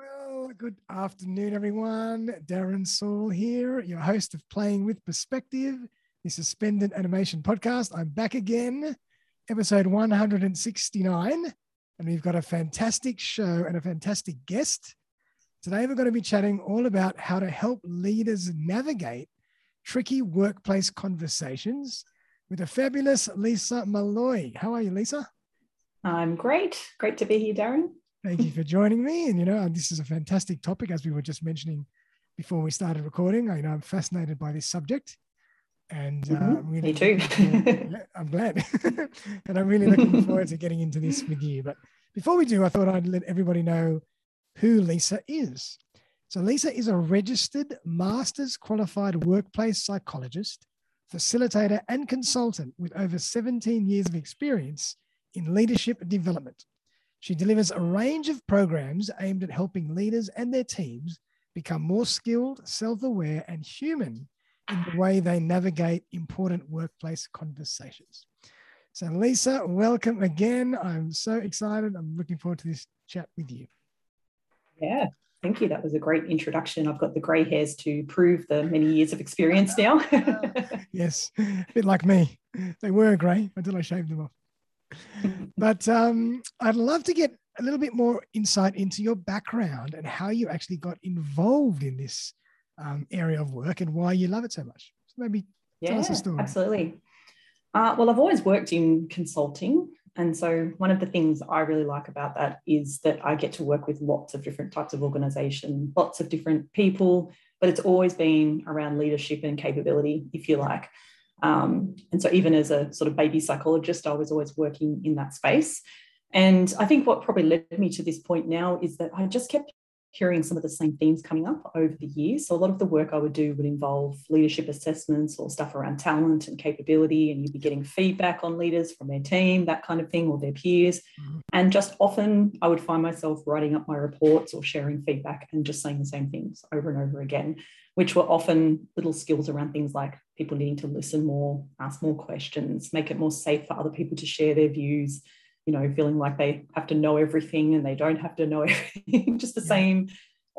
Well, good afternoon, everyone. Darren Saul here, your host of Playing with Perspective, the Suspended Animation Podcast. I'm back again, episode 169, and we've got a fantastic show and a fantastic guest. Today, we're going to be chatting all about how to help leaders navigate tricky workplace conversations with a fabulous Lisa Malloy. How are you, Lisa? I'm great. Great to be here, Darren. Thank you for joining me. And, you know, this is a fantastic topic, as we were just mentioning before we started recording. I know I'm fascinated by this subject. And uh, mm-hmm. really me too. I'm glad. and I'm really looking forward to getting into this with you. But before we do, I thought I'd let everybody know who Lisa is. So, Lisa is a registered master's qualified workplace psychologist, facilitator, and consultant with over 17 years of experience in leadership development. She delivers a range of programs aimed at helping leaders and their teams become more skilled, self aware, and human in the way they navigate important workplace conversations. So, Lisa, welcome again. I'm so excited. I'm looking forward to this chat with you. Yeah, thank you. That was a great introduction. I've got the grey hairs to prove the many years of experience now. yes, a bit like me. They were grey until I shaved them off but um, I'd love to get a little bit more insight into your background and how you actually got involved in this um, area of work and why you love it so much. So maybe yeah, tell us a story. Absolutely. Uh, well, I've always worked in consulting. And so, one of the things I really like about that is that I get to work with lots of different types of organization, lots of different people, but it's always been around leadership and capability, if you like. Um, and so, even as a sort of baby psychologist, I was always working in that space. And I think what probably led me to this point now is that I just kept hearing some of the same themes coming up over the years. So, a lot of the work I would do would involve leadership assessments or stuff around talent and capability, and you'd be getting feedback on leaders from their team, that kind of thing, or their peers. Mm-hmm. And just often I would find myself writing up my reports or sharing feedback and just saying the same things over and over again which were often little skills around things like people needing to listen more, ask more questions, make it more safe for other people to share their views, you know, feeling like they have to know everything and they don't have to know everything, just the yeah. same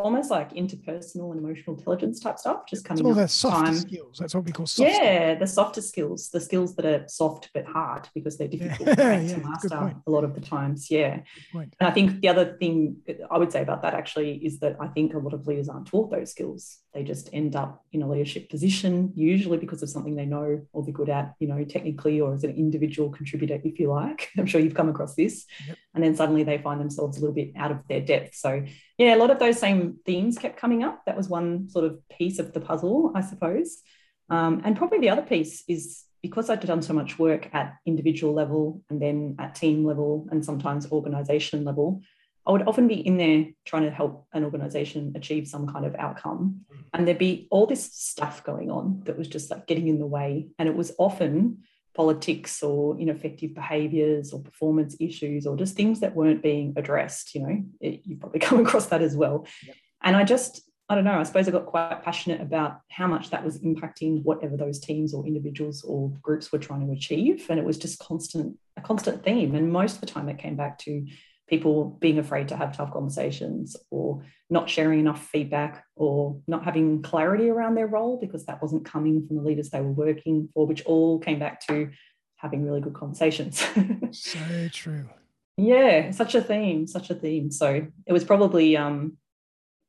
almost like interpersonal and emotional intelligence type stuff, just coming all the softer time. skills. That's what we call soft Yeah, skills. the softer skills, the skills that are soft but hard because they're difficult yeah. yeah, to master a lot of the times. Yeah. And I think the other thing I would say about that actually is that I think a lot of leaders aren't taught those skills. They just end up in a leadership position, usually because of something they know or they're good at, you know, technically or as an individual contributor, if you like. I'm sure you've come across this. Yep. And then suddenly they find themselves a little bit out of their depth. So yeah, a lot of those same themes kept coming up. That was one sort of piece of the puzzle, I suppose. Um, and probably the other piece is because I'd done so much work at individual level and then at team level and sometimes organization level, I would often be in there trying to help an organization achieve some kind of outcome. And there'd be all this stuff going on that was just like getting in the way. And it was often politics or ineffective behaviors or performance issues or just things that weren't being addressed you know it, you've probably come across that as well. Yep. and i just i don't know i suppose i got quite passionate about how much that was impacting whatever those teams or individuals or groups were trying to achieve. And it was just constant a constant theme. And most of the time it came back to people being afraid to have tough conversations or not sharing enough feedback or not having clarity around their role because that wasn't coming from the leaders they were working for, which all came back to having really good conversations. so true. Yeah, such a theme, such a theme. So it was probably um,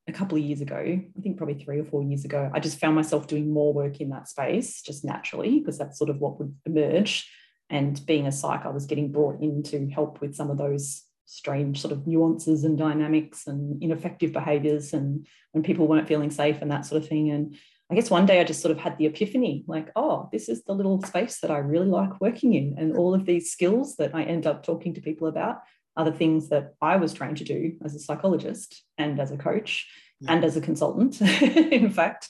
a couple of years ago, I think probably three or four years ago, I just found myself doing more work in that space just naturally because that's sort of what would emerge. And being a psych, I was getting brought in to help with some of those strange sort of nuances and dynamics and ineffective behaviors and when people weren't feeling safe and that sort of thing. And I guess one day I just sort of had the epiphany like, oh, this is the little space that I really like working in. And all of these skills that I end up talking to people about are the things that I was trained to do as a psychologist and as a coach yeah. and as a consultant, in fact.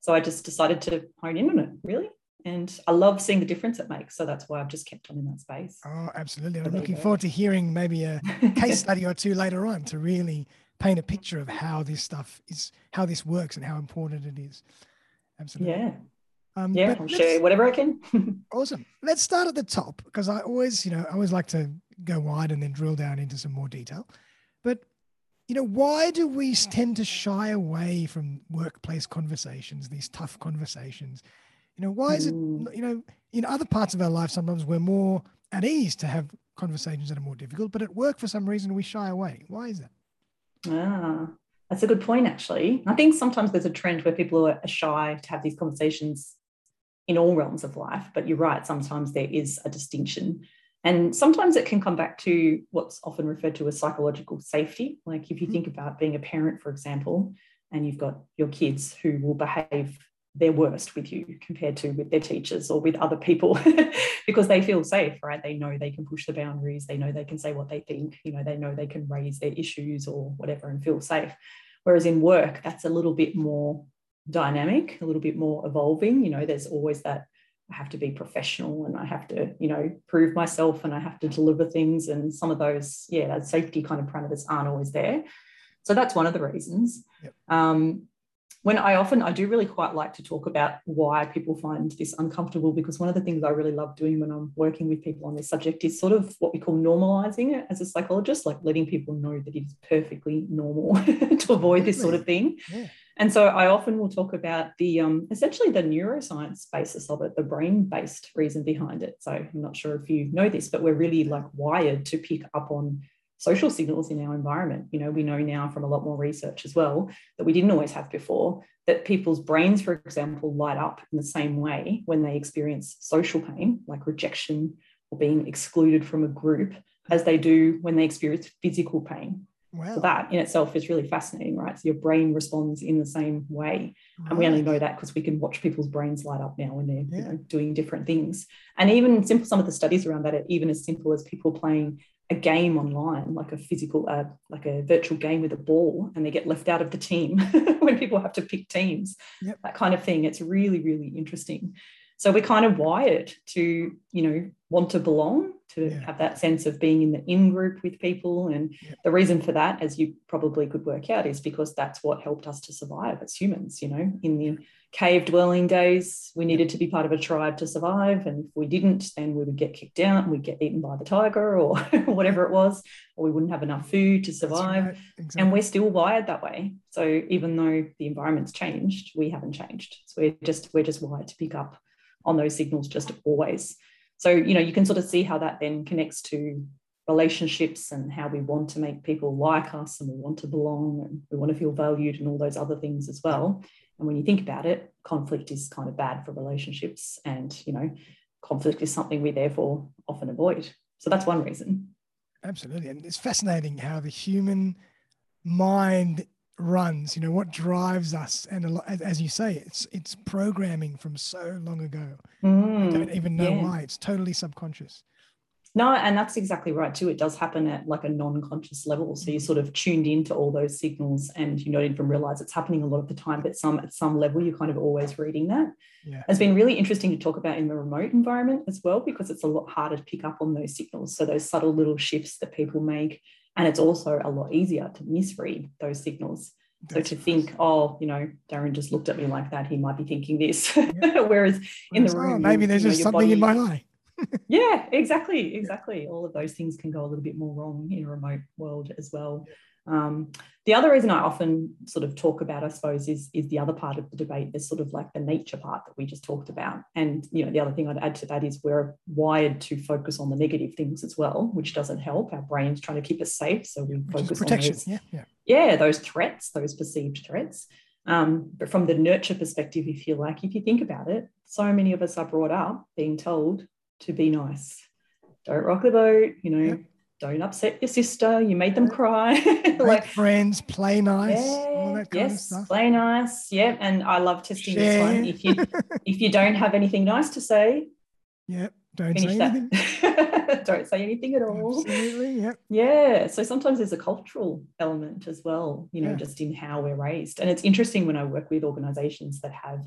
So I just decided to hone in on it, really and I love seeing the difference it makes. So that's why I've just kept on in that space. Oh, absolutely. I'm looking forward to hearing maybe a case study or two later on to really paint a picture of how this stuff is, how this works and how important it is. Absolutely. Yeah. Um, yeah, I'll share whatever I can. awesome. Let's start at the top because I always, you know, I always like to go wide and then drill down into some more detail. But you know, why do we tend to shy away from workplace conversations, these tough conversations? You know, why is it, mm. you know, in other parts of our life, sometimes we're more at ease to have conversations that are more difficult, but at work, for some reason, we shy away. Why is that? Ah, that's a good point, actually. I think sometimes there's a trend where people are shy to have these conversations in all realms of life, but you're right, sometimes there is a distinction. And sometimes it can come back to what's often referred to as psychological safety. Like if you mm-hmm. think about being a parent, for example, and you've got your kids who will behave their worst with you compared to with their teachers or with other people because they feel safe right they know they can push the boundaries they know they can say what they think you know they know they can raise their issues or whatever and feel safe whereas in work that's a little bit more dynamic a little bit more evolving you know there's always that I have to be professional and I have to, you know, prove myself and I have to deliver things. And some of those, yeah, safety kind of parameters aren't always there. So that's one of the reasons. Yep. Um, when I often I do really quite like to talk about why people find this uncomfortable because one of the things I really love doing when I'm working with people on this subject is sort of what we call normalizing it as a psychologist, like letting people know that it's perfectly normal to avoid this sort of thing. Yeah. And so I often will talk about the um, essentially the neuroscience basis of it, the brain based reason behind it. So I'm not sure if you know this, but we're really like wired to pick up on social signals in our environment. You know, we know now from a lot more research as well that we didn't always have before that people's brains, for example, light up in the same way when they experience social pain, like rejection or being excluded from a group, as they do when they experience physical pain. Wow. So that in itself is really fascinating, right? So your brain responds in the same way. Right. And we only know that because we can watch people's brains light up now when they're yeah. you know, doing different things. And even simple, some of the studies around that are even as simple as people playing a game online, like a physical, uh, like a virtual game with a ball, and they get left out of the team when people have to pick teams, yep. that kind of thing. It's really, really interesting. So we're kind of wired to, you know, want to belong, to yeah. have that sense of being in the in group with people. And yeah. the reason for that, as you probably could work out, is because that's what helped us to survive as humans, you know, in the cave dwelling days, we needed to be part of a tribe to survive. And if we didn't, then we would get kicked out and we'd get eaten by the tiger or whatever it was, or we wouldn't have enough food to survive. Right. Exactly. And we're still wired that way. So even though the environment's changed, we haven't changed. So we're just we're just wired to pick up on those signals just always. So, you know, you can sort of see how that then connects to relationships and how we want to make people like us and we want to belong and we want to feel valued and all those other things as well. And when you think about it, conflict is kind of bad for relationships and, you know, conflict is something we therefore often avoid. So that's one reason. Absolutely. And it's fascinating how the human mind runs you know what drives us and lot, as you say it's it's programming from so long ago mm, we don't even know yeah. why it's totally subconscious no and that's exactly right too it does happen at like a non-conscious level so you're sort of tuned into all those signals and you don't even realize it's happening a lot of the time but some at some level you're kind of always reading that yeah. it's been really interesting to talk about in the remote environment as well because it's a lot harder to pick up on those signals so those subtle little shifts that people make and it's also a lot easier to misread those signals. That's so to think, oh, you know, Darren just looked at me like that, he might be thinking this. Yeah. Whereas in the room, oh, maybe there's just know, something body, in my eye. Yeah, exactly, exactly. All of those things can go a little bit more wrong in a remote world as well. Um, the other reason I often sort of talk about, I suppose, is, is the other part of the debate, is sort of like the nature part that we just talked about. And, you know, the other thing I'd add to that is we're wired to focus on the negative things as well, which doesn't help. Our brain's trying to keep us safe. So we which focus protection. on those, yeah, yeah. yeah, those threats, those perceived threats. Um, but from the nurture perspective, if you like, if you think about it, so many of us are brought up being told to be nice. Don't rock the boat, you know, don't upset your sister. You made them cry. like friends, play nice. Yeah, yes, play nice. Yeah, and I love testing Share. this one. If you if you don't have anything nice to say, yeah, don't say that. anything. don't say anything at all. Absolutely. Yeah. Yeah. So sometimes there's a cultural element as well. You know, yeah. just in how we're raised, and it's interesting when I work with organisations that have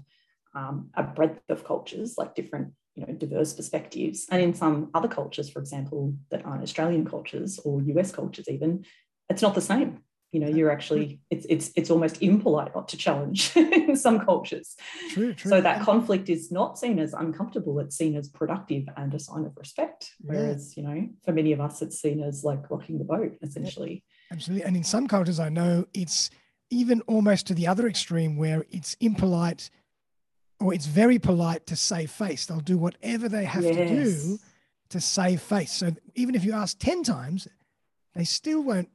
um, a breadth of cultures, like different you know diverse perspectives. And in some other cultures for example that aren't australian cultures or us cultures even it's not the same. You know you're actually it's it's it's almost impolite not to challenge in some cultures. True, true. so that conflict is not seen as uncomfortable. It's seen as productive and a sign of respect whereas yeah. you know for many of us it's seen as like rocking the boat essentially. Absolutely. And in some cultures, I know it's even almost to the other extreme where it's impolite or it's very polite to save face. They'll do whatever they have yes. to do to save face. So even if you ask 10 times, they still won't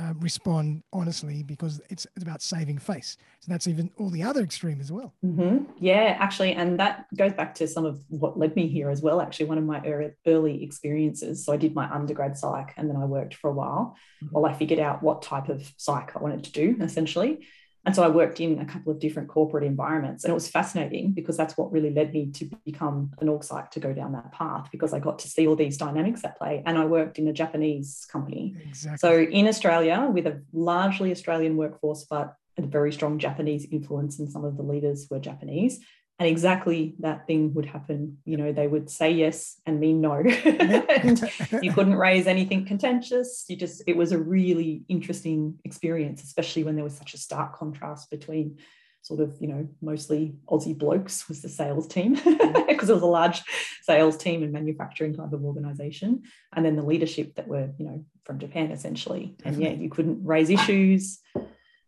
uh, respond honestly because it's, it's about saving face. So that's even all the other extreme as well. Mm-hmm. Yeah, actually, and that goes back to some of what led me here as well. Actually, one of my early experiences. So I did my undergrad psych, and then I worked for a while mm-hmm. while I figured out what type of psych I wanted to do, essentially. And so I worked in a couple of different corporate environments. And it was fascinating because that's what really led me to become an org psych to go down that path because I got to see all these dynamics at play. And I worked in a Japanese company. Exactly. So in Australia, with a largely Australian workforce, but a very strong Japanese influence, and some of the leaders were Japanese and exactly that thing would happen. You know they would say yes and mean no. And you couldn't raise anything contentious. You just it was a really interesting experience especially when there was such a stark contrast between sort of you know mostly aussie blokes was the sales team mm. because it was a large sales team and manufacturing type of organization and then the leadership that were you know from japan essentially. And mm-hmm. yeah you couldn't raise issues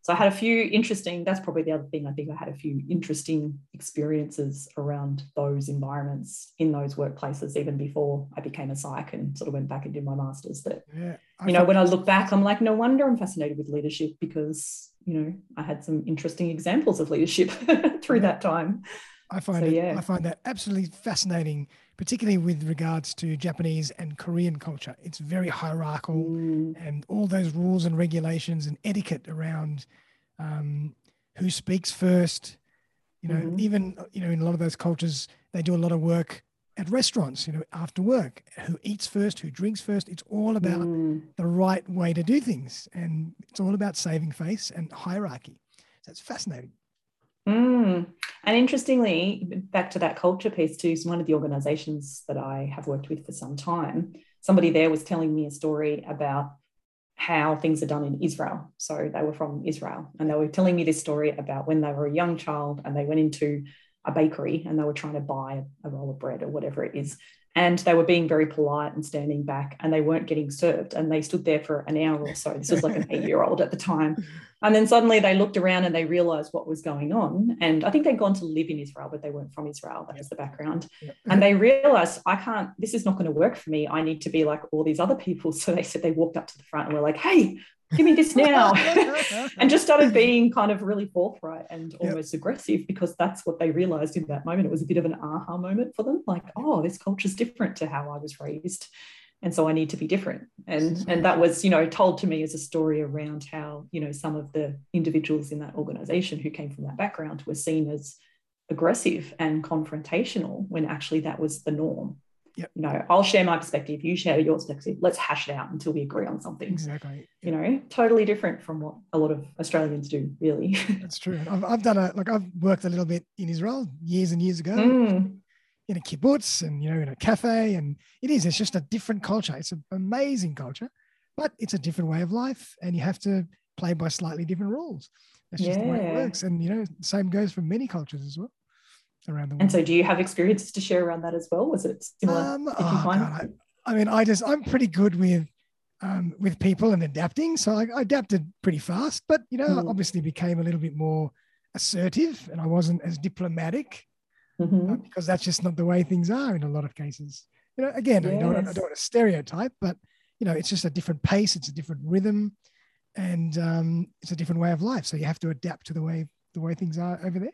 so I had a few interesting, that's probably the other thing. I think I had a few interesting experiences around those environments in those workplaces, even before I became a psych and sort of went back and did my master's. That, yeah, you know, when I look back, I'm like, no wonder I'm fascinated with leadership because, you know, I had some interesting examples of leadership through yeah. that time. I find so, it, yeah. I find that absolutely fascinating, particularly with regards to Japanese and Korean culture. It's very hierarchical, mm. and all those rules and regulations and etiquette around um, who speaks first. You know, mm-hmm. even you know, in a lot of those cultures, they do a lot of work at restaurants. You know, after work, who eats first, who drinks first. It's all about mm. the right way to do things, and it's all about saving face and hierarchy. So it's fascinating. Mm. And interestingly, back to that culture piece too, so one of the organizations that I have worked with for some time, somebody there was telling me a story about how things are done in Israel. So they were from Israel and they were telling me this story about when they were a young child and they went into a bakery and they were trying to buy a roll of bread or whatever it is and they were being very polite and standing back and they weren't getting served and they stood there for an hour or so. This was like an eight year old at the time. And then suddenly they looked around and they realized what was going on. And i think they'd gone to live in israel but they weren't from israel. That was the background. And they realized i can't this is not going to work for me. I need to be like all these other people. So they said they walked up to the front and were like hey give me this now. And just started being kind of really forthright and almost yep. aggressive because that's what they realized in that moment. It was a bit of an aha moment for them like oh this culture is different to how i was raised and so i need to be different. And and that was you know told to me as a story around how you know some of the individuals in that organization who came from that background were seen as aggressive and confrontational when actually that was the norm Yep. You know, I'll share my perspective, you share your perspective. Let's hash it out until we agree on something. Exactly. You know, totally different from what a lot of Australians do, really. That's true. I've, I've done a, like, I've worked a little bit in Israel years and years ago mm. in a kibbutz and, you know, in a cafe. And it is, it's just a different culture. It's an amazing culture, but it's a different way of life. And you have to play by slightly different rules. That's just yeah. the way it works. And, you know, same goes for many cultures as well around the world. And so, do you have experiences to share around that as well? Was it similar? Um, oh God, I, I, mean, I just I'm pretty good with um, with people and adapting, so I, I, adapted pretty fast. But you know, mm. obviously became a little bit more assertive, and I wasn't as diplomatic mm-hmm. uh, because that's just not the way things are in a lot of cases. You know, again, yes. I, don't, I don't want to stereotype, but you know, it's just a different pace, it's a different rhythm, and um, it's a different way of life. So you have to adapt to the way the way things are over there.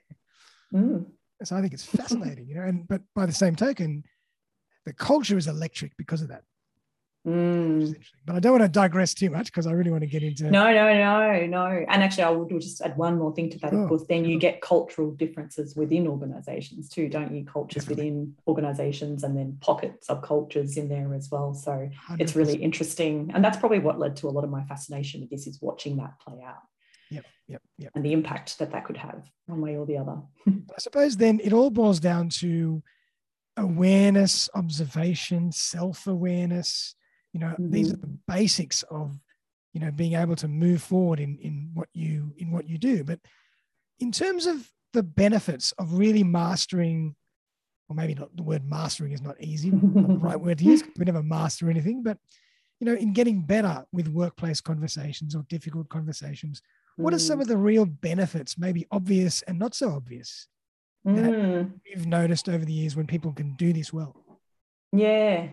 Mm. So I think it's fascinating, you know. And but by the same token, the culture is electric because of that. Mm. But I don't want to digress too much because I really want to get into. No, no, no, no. And actually, I would just add one more thing to that. Of course, then you get cultural differences within organizations too, don't you? Cultures Definitely. within organizations and then pocket subcultures in there as well. So 100%. it's really interesting. And that's probably what led to a lot of my fascination with this is watching that play out. Yep, yep, yep. And the impact that that could have one way or the other. I suppose then it all boils down to awareness, observation, self awareness. You know, mm-hmm. these are the basics of you know being able to move forward in in what you in what you do. But in terms of the benefits of really mastering, or maybe not the word mastering is not easy, not the right word to use. We never master anything, but you know, in getting better with workplace conversations or difficult conversations, what are some mm. of the real benefits, maybe obvious and not so obvious, mm. that you've noticed over the years when people can do this well? Yeah,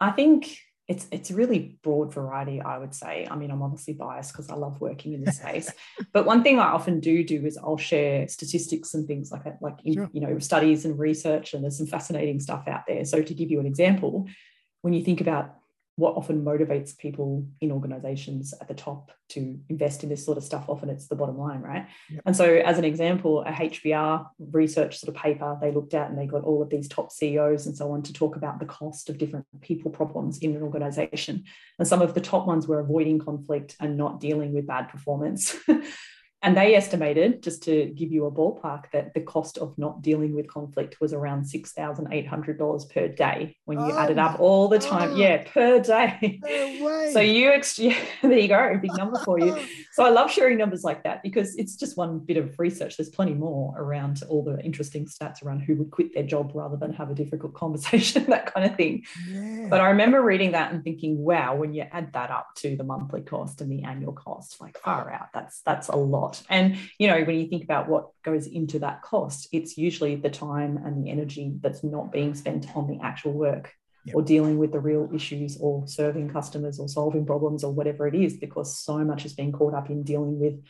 I think it's it's a really broad variety i would say i mean i'm obviously biased because i love working in this space but one thing i often do do is i'll share statistics and things like that like sure. you know studies and research and there's some fascinating stuff out there so to give you an example when you think about what often motivates people in organizations at the top to invest in this sort of stuff often it's the bottom line right? Yep. and so as an example a hbr research sort of paper they looked at and they got all of these top ceos and so on to talk about the cost of different people problems in an organization. And some of the top ones were avoiding conflict and not dealing with bad performance And they estimated, just to give you a ballpark, that the cost of not dealing with conflict was around $6,800 per day when you oh added up oh all the time. God. Yeah, per day. No so you, ex- yeah, there you go, big number for you. So I love sharing numbers like that because it's just one bit of research. There's plenty more around all the interesting stats around who would quit their job rather than have a difficult conversation, that kind of thing. Yeah. But I remember reading that and thinking, wow, when you add that up to the monthly cost and the annual cost, like far oh. out, that's that's a lot. And you know, when you think about what goes into that cost, it's usually the time and the energy that's not being spent on the actual work yep. or dealing with the real issues or serving customers or solving problems or whatever it is, because so much is being caught up in dealing with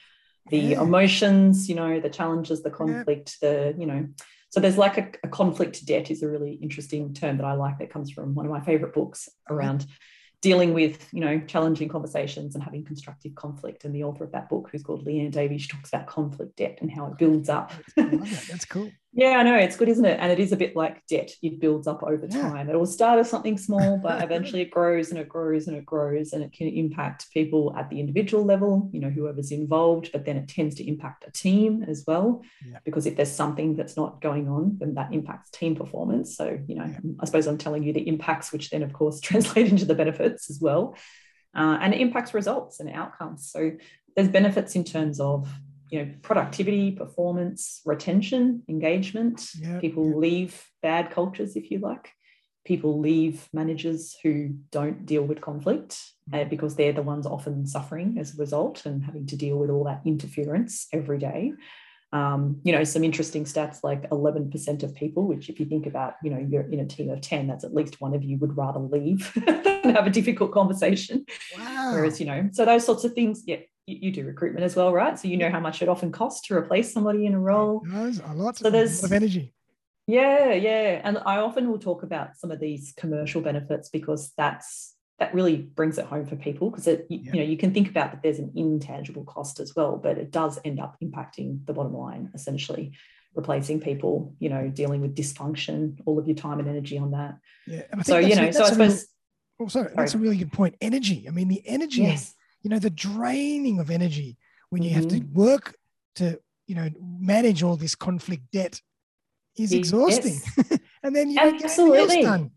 the yeah. emotions, you know, the challenges, the conflict, yeah. the, you know, so there's like a, a, conflict debt is a really interesting term that I like that comes from one of my favorite books around dealing with you know challenging conversations and having constructive conflict. And the author of that book who's called Liane davies talks about conflict debt and how it builds up. That's cool yeah i know it's good isn't it and it is a bit like debt it builds up over yeah. time it will start as something small but eventually it grows and it grows and it grows and it can impact people at the individual level you know whoever's involved but then it tends to impact a team as well yeah. because if there's something that's not going on then that impacts team performance so you know yeah. i suppose i'm telling you the impacts which then of course translate into the benefits benefits as well. Uh, and it impacts results and outcomes. So there's benefits in terms of you know productivity, performance, retention, engagement. Yep, People yep. leave bad cultures, if you like. People leave managers who don't deal with conflict uh, mm. because they're the ones often suffering as a result and having to deal with all that interference every day. Um, you know, some interesting stats like 11% of people, which if you think about, you know, you're in a team of 10, that's at least one of you would rather leave than have a difficult conversation. Wow. Whereas, you know, so those sorts of things, yeah, you, do recruitment as well, right? So you know how much it often costs to replace somebody in a role. There's a lot, so there's, a lot of energy. Yeah, yeah. And I often will talk about some of these commercial benefits because that's that really brings it home for people because it you, yeah. you know you can think about that there's an intangible cost as well but it does end up impacting the bottom line essentially replacing people you know dealing with dysfunction all of your time and energy on that yeah so you know so i suppose real, oh, sorry, sorry, that's a really good point energy i mean the energy yes. You know the draining of energy when you mm-hmm. have to mm-hmm. work to you know manage all this conflict debt is exhausting yes. and then you Absolutely. don't get else done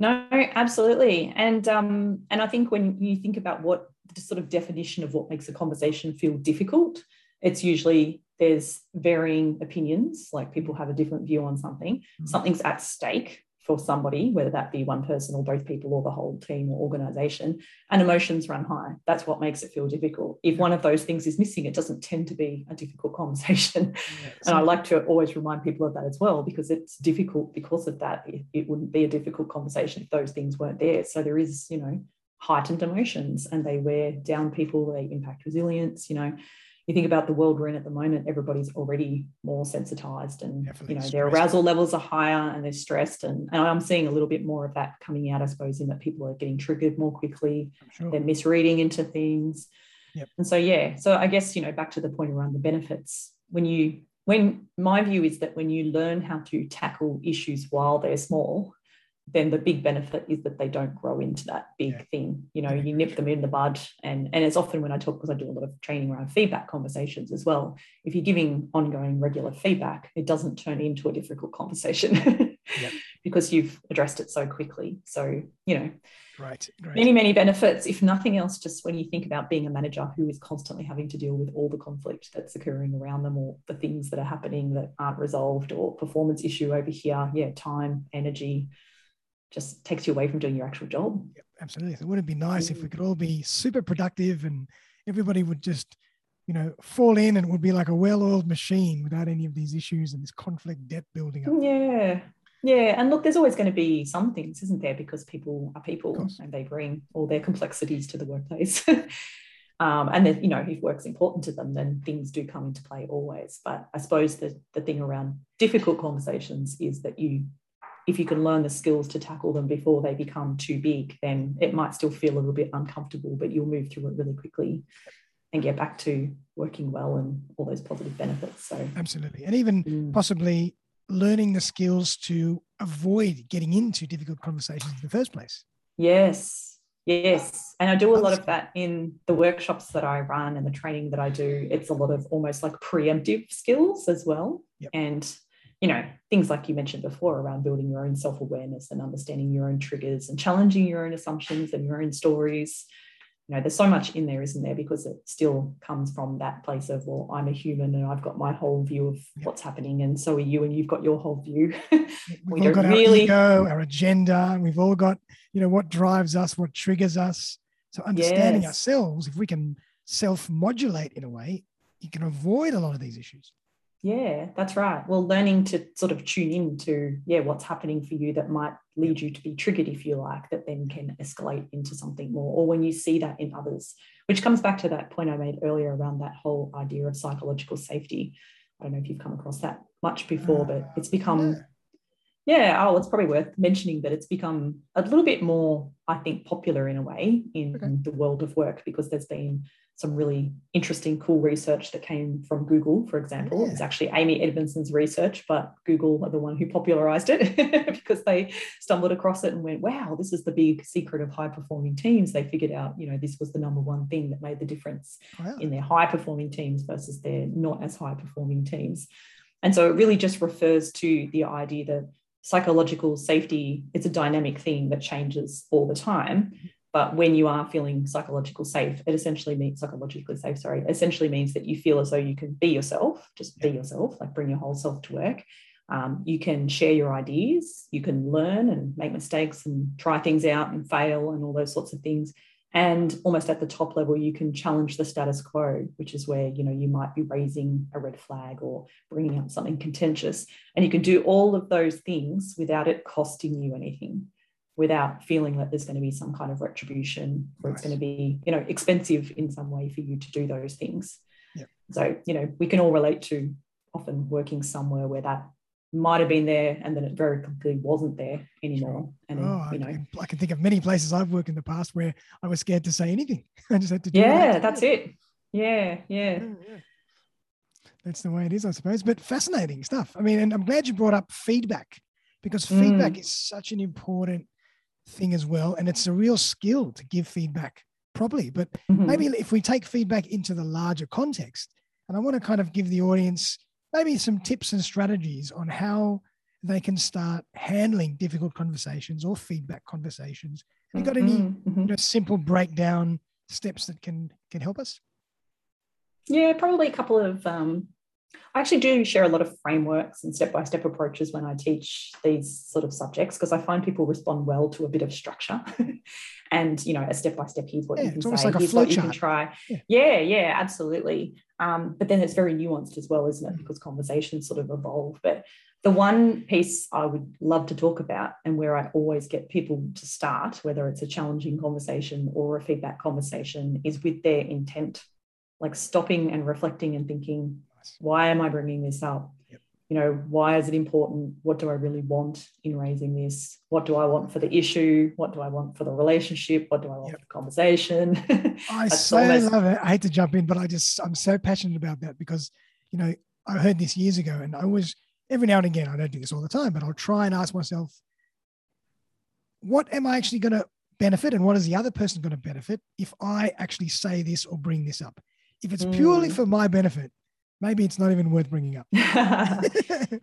no, absolutely. And um, and I think when you think about what the sort of definition of what makes a conversation feel difficult, it's usually there's varying opinions, like people have a different view on something. Mm-hmm. Something's at stake for somebody, whether that be one person or both people or the whole team or organization, and emotions run high. That's what makes it feel difficult. If one of those things is missing, it doesn't tend to be a difficult conversation. Yeah, and I like to always remind people of that as well, because it's difficult because of that. It, it wouldn't be a difficult conversation if those things weren't there. So there is, you know, heightened emotions and they wear down people, they impact resilience, you know you think about the world we're in at the moment, everybody's already more sensitized and Definitely you know their arousal levels are higher and they're stressed. And, and I'm seeing a little bit more of that coming out, I suppose, in that people are getting triggered more quickly, sure. they're misreading into things. Yep. And so yeah, so I guess you know, back to the point around the benefits, when you when my view is that when you learn how to tackle issues while they're small, then the big benefit is that they don't grow into that big yeah. thing. You know, you nip them in the bud. And, and it's often when I talk, because I do a lot of training around feedback conversations as well. If you're giving ongoing regular feedback, it doesn't turn into a difficult conversation yep. because you've addressed it so quickly. So, you know, right, right, many, many benefits. If nothing else, just when you think about being a manager who is constantly having to deal with all the conflict that's occurring around them or the things that are happening that aren't resolved or performance issue over here, yeah, time, energy, just takes you away from doing your actual job. Absolutely. So wouldn't it be nice if we could all be super productive and everybody would just, you know, fall in and it would be like a well-oiled machine without any of these issues and this conflict debt building up. Yeah. Yeah. And look, there's always going to be some things, isn't there? Because people are people and they bring all their complexities to the workplace. um, and then, you know, if work's important to them, then things do come into play always. But I suppose the, the thing around difficult conversations is that you if you can learn the skills to tackle them before they become too big, then it might still feel a little bit uncomfortable, but you'll move through it really quickly and get back to working well and all those positive benefits. So absolutely. And even mm. possibly learning the skills to avoid getting into difficult conversations in the first place. Yes. Yes. And I do a lot of that in the workshops that I run and the training that I do. It's a lot of almost like preemptive skills as well. Yep. And you know, things like you mentioned before around building your own self awareness and understanding your own triggers and challenging your own assumptions and your own stories. You know, there's so much in there, isn't there? Because it still comes from that place of, well, I'm a human and I've got my whole view of yep. what's happening, and so are you, and you've got your whole view. we don't really our ego, our agenda. We've all got, you know, what drives us, what triggers us. So understanding yes. ourselves, if we can self-modulate in a way, you can avoid a lot of these issues. Yeah, that's right. Well, learning to sort of tune in to, yeah, what's happening for you that might lead you to be triggered, if you like, that then can escalate into something more. Or when you see that in others, which comes back to that point I made earlier around that whole idea of psychological safety. I don't know if you've come across that much before, but uh, it's become, yeah, oh, it's probably worth mentioning that it's become a little bit more, I think, popular in a way in okay. the world of work because there's been some really interesting, cool research that came from Google, for example. Yeah. It's actually Amy Edmondson's research, but Google are the one who popularized it because they stumbled across it and went, wow, this is the big secret of high performing teams. They figured out, you know, this was the number one thing that made the difference wow. in their high performing teams versus their not as high performing teams. And so it really just refers to the idea that psychological safety, it's a dynamic thing that changes all the time. Mm-hmm. But when you are feeling psychological safe, it essentially means psychologically safe, sorry, essentially means that you feel as though you can be yourself, just be yourself, like bring your whole self to work. Um, you can share your ideas, you can learn and make mistakes and try things out and fail and all those sorts of things. And almost at the top level, you can challenge the status quo, which is where you know you might be raising a red flag or bringing up something contentious, and you can do all of those things without it costing you anything without feeling that there's going to be some kind of retribution or nice. it's going to be you know expensive in some way for you to do those things. Yeah. so you know we can all relate to often working somewhere where that might have been there and then it very quickly wasn't there anymore. And oh, you know. I can, I can, think of many places i've worked in the past where i was scared to say anything. I just had to yeah that. that's it. Yeah, yeah. Yeah, yeah. That's the way it is i suppose. But fascinating stuff. I mean and i'm glad you brought up feedback because feedback mm. is such an important thing as well. And it's a real skill to give feedback properly. But mm-hmm. maybe if we take feedback into the larger context, and I want to kind of give the audience maybe some tips and strategies on how they can start handling difficult conversations or feedback conversations. Have you got any mm-hmm. you know, simple breakdown steps that can can help us? Yeah, probably a couple of um, I actually do share a lot of frameworks and step by step approaches when I teach these sort of subjects because I find people respond well to a bit of structure. and, you know, a step by step, here's what yeah, you can say, like here's what you can try. Yeah, yeah, yeah absolutely. Um, but then it's very nuanced as well, isn't it? Mm. Because conversations sort of evolve. But the one piece I would love to talk about, and where I always get people to start, whether it's a challenging conversation or a feedback conversation, is with their intent, like stopping and reflecting and thinking, why am I bringing this up? Yep. You know, why is it important? What do I really want in raising this? What do I want for the issue? What do I want for the relationship? What do I want yep. for the conversation? I so almost... love it. I hate to jump in, but I just, I'm so passionate about that because, you know, I heard this years ago and I was, every now and again, I don't do this all the time, but I'll try and ask myself, what am I actually going to benefit and what is the other person going to benefit if I actually say this or bring this up? If it's purely mm. for my benefit, maybe it's not even worth bringing up.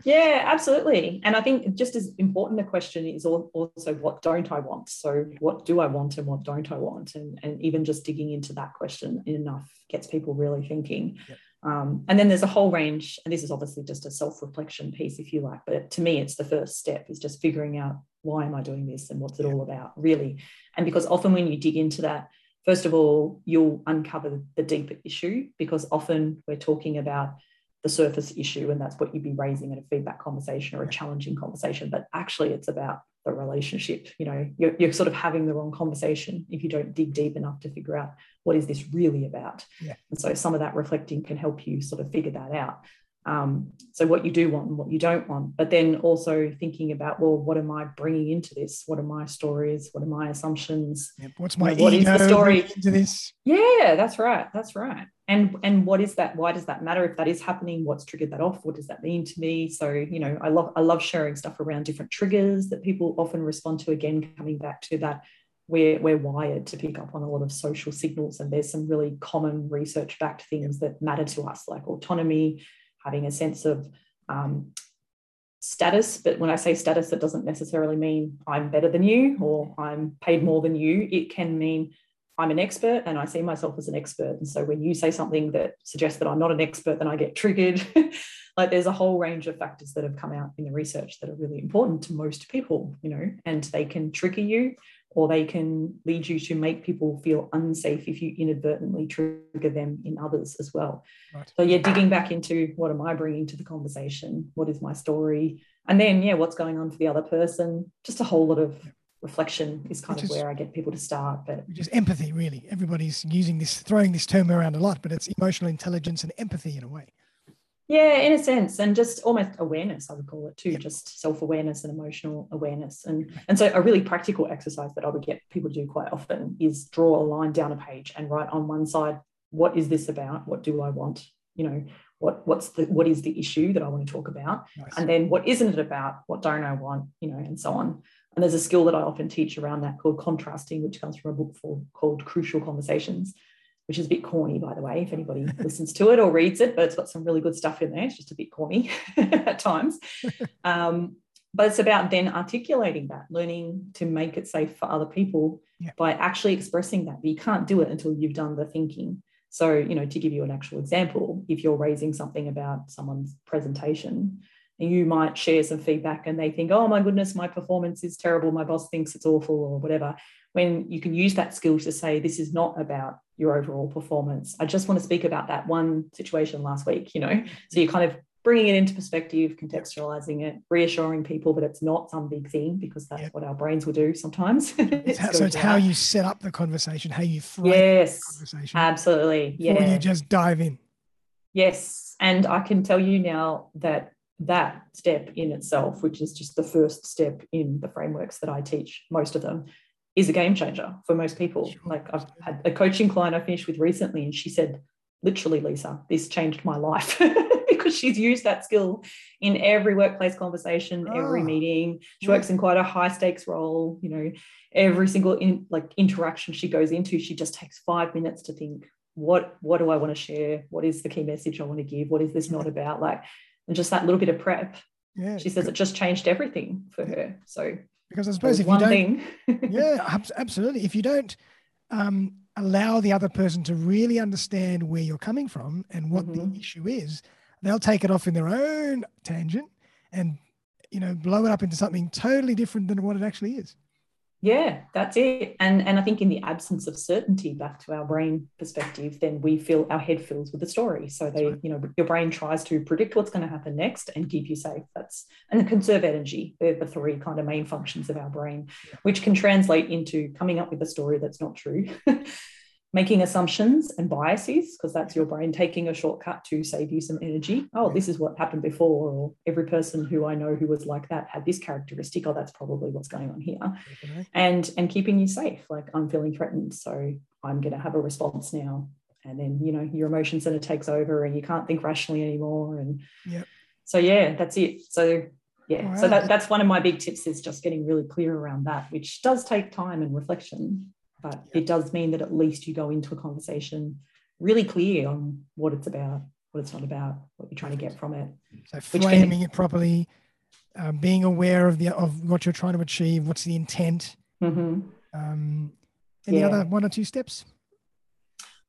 yeah, absolutely. And I think just as important a question is also what don't I want? So what do I want and what don't I want? And, and even just digging into that question enough gets people really thinking. Yep. Um, and then there's a whole range, and this is obviously just a self-reflection piece, if you like. But to me, it's the first step is just figuring out why am I doing this and what's it all about, really? And because often when you dig into that, first of all, you'll uncover the deeper issue because often we're talking about the surface issue and that's what you'd be raising in a feedback conversation or a challenging conversation. But actually, it's about the relationship. You know, you're, you're sort of having the wrong conversation if you don't dig deep enough to figure out what is this really about. Yeah. And so some of that reflecting can help you sort of figure that out. Um, so what you do want and what you don't want, but then also thinking about, well, what am I bringing into this? What are my stories? What are my assumptions? Yep. What's my you know, what is the story into this? Yeah, that's right. That's right. And and what is that? Why does that matter? If that is happening, what's triggered that off? What does that mean to me? So you know, I love I love sharing stuff around different triggers that people often respond to. Again, coming back to that we're, we're wired to pick up on a lot of social signals and there's some really common research backed things that matter to us like autonomy having a sense of um, status. But when I say status, it doesn't necessarily mean I'm better than you or I'm paid more than you. It can mean I'm an expert and I see myself as an expert. And so when you say something that suggests that I'm not an expert, then I get triggered. like there's a whole range of factors that have come out in the research that are really important to most people, you know, and they can trigger you or they can lead you to make people feel unsafe if you inadvertently trigger them in others as well. Right. So, yeah, digging back into what am I bringing to the conversation? What is my story? And then, yeah, what's going on for the other person? Just a whole lot of reflection is kind of where I get people to start. But just empathy, really. Everybody's using this, throwing this term around a lot, but it's emotional intelligence and empathy in a way. Yeah, in a sense, and just almost awareness, I would call it too, yep. just self-awareness and emotional awareness. And and so a really practical exercise that I would get people to do quite often is draw a line down a page and write on one side, what is this about? What do I want? You know, what what's the what is the issue that I want to talk about? Nice. And then what isn't it about? What don't I want? You know, and so on. And there's a skill that I often teach around that called contrasting, which comes from a book for, called Crucial Conversations, which is a bit corny, by the way, if anybody listens to it or reads it, but it's got some really good stuff in there. It's just a bit corny at times. Um, but it's about then articulating that, learning to make it safe for other people yeah. by actually expressing that. But you can't do it until you've done the thinking. So, you know, to give you an actual example, if you're raising something about someone's presentation, you might share some feedback and they think, oh my goodness, my performance is terrible, my boss thinks it's awful, or whatever. When you can use that skill to say, this is not about your overall performance. I just want to speak about that one situation last week, you know. So you're kind of bringing it into perspective, contextualizing it, reassuring people that it's not some big thing because that's yep. what our brains will do sometimes. it's how, so it's how you set up the conversation, how you frame yes, the conversation. Absolutely. Yeah. you just dive in. Yes. And I can tell you now that that step in itself, which is just the first step in the frameworks that I teach, most of them, is a game changer for most people. Sure. Like I've had a coaching client I finished with recently, and she said, literally, Lisa, this changed my life because she's used that skill in every workplace conversation, oh. every ah. meeting. She yeah. works in quite a high stakes role. You know, every single in, like interaction she goes into, she just takes five minutes to think, what what do I want to share? What is the key message I want to give? What is this not about? Like, and just that little bit of prep. Yeah. She says it just changed everything for her. So because I suppose if you don't, yeah, absolutely. If you don't um, allow the other person to really understand where you're coming from and what mm-hmm. the issue is, they'll take it off in their own tangent and you know blow it up into something totally different than what it actually is yeah that's it. And and i think in the absence of certainty back to our brain perspective then we fill our head fills with the story. So they right. you know your brain tries to predict what's going to happen next and keep you safe. That's and conserve energy. They're the three kind of main functions of our brain which can translate into coming up with a story that's not true making assumptions and biases, because that's your brain taking a shortcut to save you some energy. Oh, this is what happened before, or every person who I know who was like that had this characteristic. Oh, that's probably what's going on here. And and keeping you safe, like I'm feeling threatened. So I'm gonna have a response now. And then, you know, your emotion center takes over and you can't think rationally anymore. And yep. so yeah, that's it. So yeah, wow. so that, that's one of my big tips is just getting really clear around that, which does take time and reflection but yeah. it does mean that at least you go into a conversation really clear on what it's about, what it's not about, what you're trying to get from it. So framing can, it properly, uh, being aware of the of what you're trying to achieve, what's the intent. Mm-hmm. Um, any yeah. other one or two steps?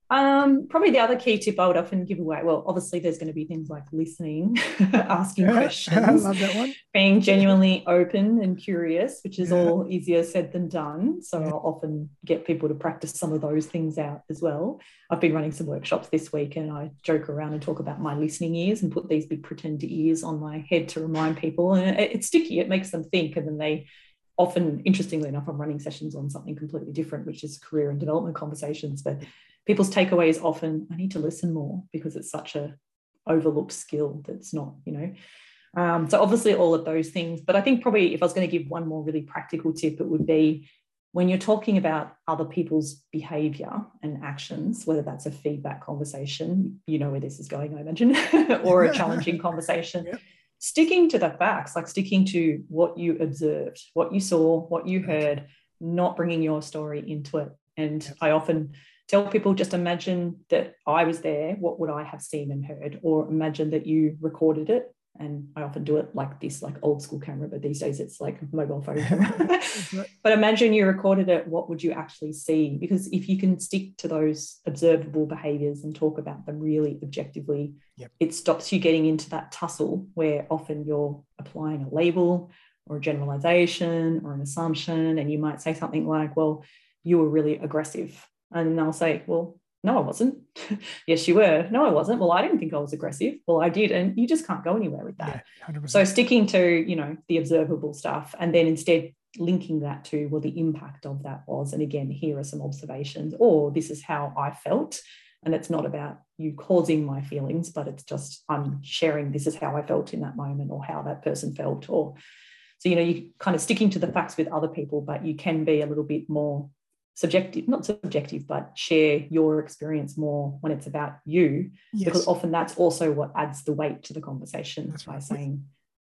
Um, probably the other key tip I would often give away. Well, obviously, there's going to be things like listening, asking questions, I love that one. being genuinely open and curious, which is yeah. all easier said than done. So yeah. I'll often get people to practice some of those things out as well. I've been running some workshops this week, and I joke around and talk about my listening ears and put these big pretend ears on my head to remind people. And it's sticky; it makes them think, and then they often, interestingly enough, I'm running sessions on something completely different, which is career and development conversations, but people's takeaway is often i need to listen more because it's such a overlooked skill that's not you know um, so obviously all of those things but i think probably if i was going to give one more really practical tip it would be when you're talking about other people's behavior and actions whether that's a feedback conversation you know where this is going i imagine or a challenging conversation yep. Sticking to the facts like sticking to what you observed what you saw what you mm-hmm. heard not bringing your story into it and i often tell people just imagine that I was there, what would I have seen and heard? Or imagine that you recorded it. And I often do it like this, like old school camera, but these days it's like mobile phone camera. but imagine you recorded it, what would you actually see? Because if you can stick to those observable behaviors and talk about them really objectively, yep. it stops you getting into that tussle where often you're applying a label or a generalization or an assumption. And you might say something like, well, you were really aggressive and they'll say, well, no, I wasn't. yes, you were. No, I wasn't. Well, I didn't think I was aggressive. Well, I did. And you just can't go anywhere with that. Yeah, so sticking to, you know, the observable stuff and then instead linking that to well, the impact of that was. And again, here are some observations, or this is how I felt. And it's not about you causing my feelings, but it's just I'm sharing this is how I felt in that moment or how that person felt. Or so, you know, you kind of sticking to the facts with other people, but you can be a little bit more subjective, not subjective, but share your experience more when it's about you, yes. because often that's also what adds the weight to the conversation that's by right. saying,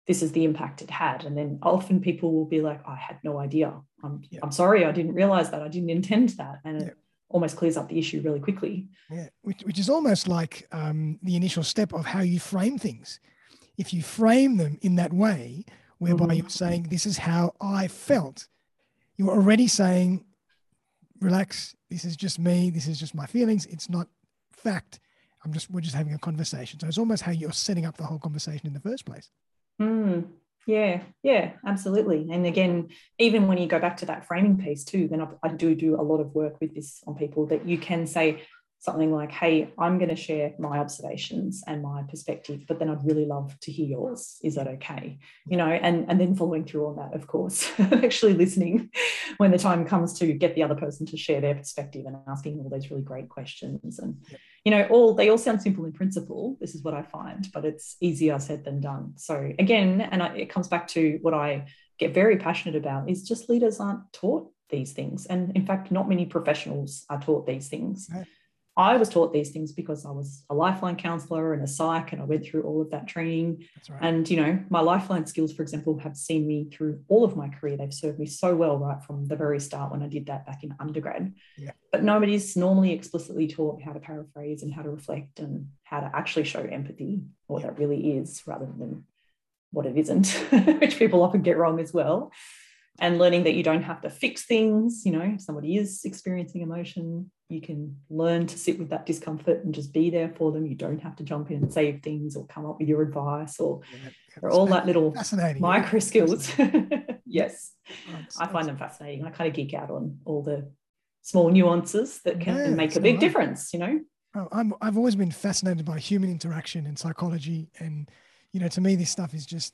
this is the impact it had. And then often people will be like, I had no idea. I'm, yeah. I'm sorry, I didn't realize that. I didn't intend that. And yeah. it almost clears up the issue really quickly. Yeah, which, which is almost like um, the initial step of how you frame things. If you frame them in that way, whereby mm-hmm. you're saying, This is how I felt, you're already saying, relax. This is just me. This is just my feelings. It's not fact. I'm just we're just having a conversation. So it's almost how you're setting up the whole conversation in the first place. Mm, yeah, yeah, absolutely. And again, even when you go back to that framing piece too, then I, I do do a lot of work with this on people that you can say, something like, hey, I'm going to share my observations and my perspective, but then I'd really love to hear yours. Is that okay? You know, and, and then following through on that, of course, actually listening when the time comes to get the other person to share their perspective and asking all those really great questions. And, you know, all they all sound simple in principle. This is what I find, but it's easier said than done. So again, and I, it comes back to what I get very passionate about is just leaders aren't taught these things. And in fact, not many professionals are taught these things. I was taught these things because I was a lifeline counselor and a psych, and I went through all of that training. Right. And, you know, my lifeline skills, for example, have seen me through all of my career. They've served me so well right from the very start when I did that back in undergrad. Yeah. But nobody's normally explicitly taught how to paraphrase and how to reflect and how to actually show empathy, what yeah. that really is, rather than what it isn't, which people often get wrong as well and learning that you don't have to fix things you know if somebody is experiencing emotion you can learn to sit with that discomfort and just be there for them. You don't have to jump in and save things or come up with your advice or, yeah, all that little micro skills. Yes. Oh, That's, i find them fascinating. I kind of geek out on all the small nuances that can yeah, make a big right. difference you know? Oh, I'm, i've always been fascinated by human interaction and psychology and you know to me this stuff is just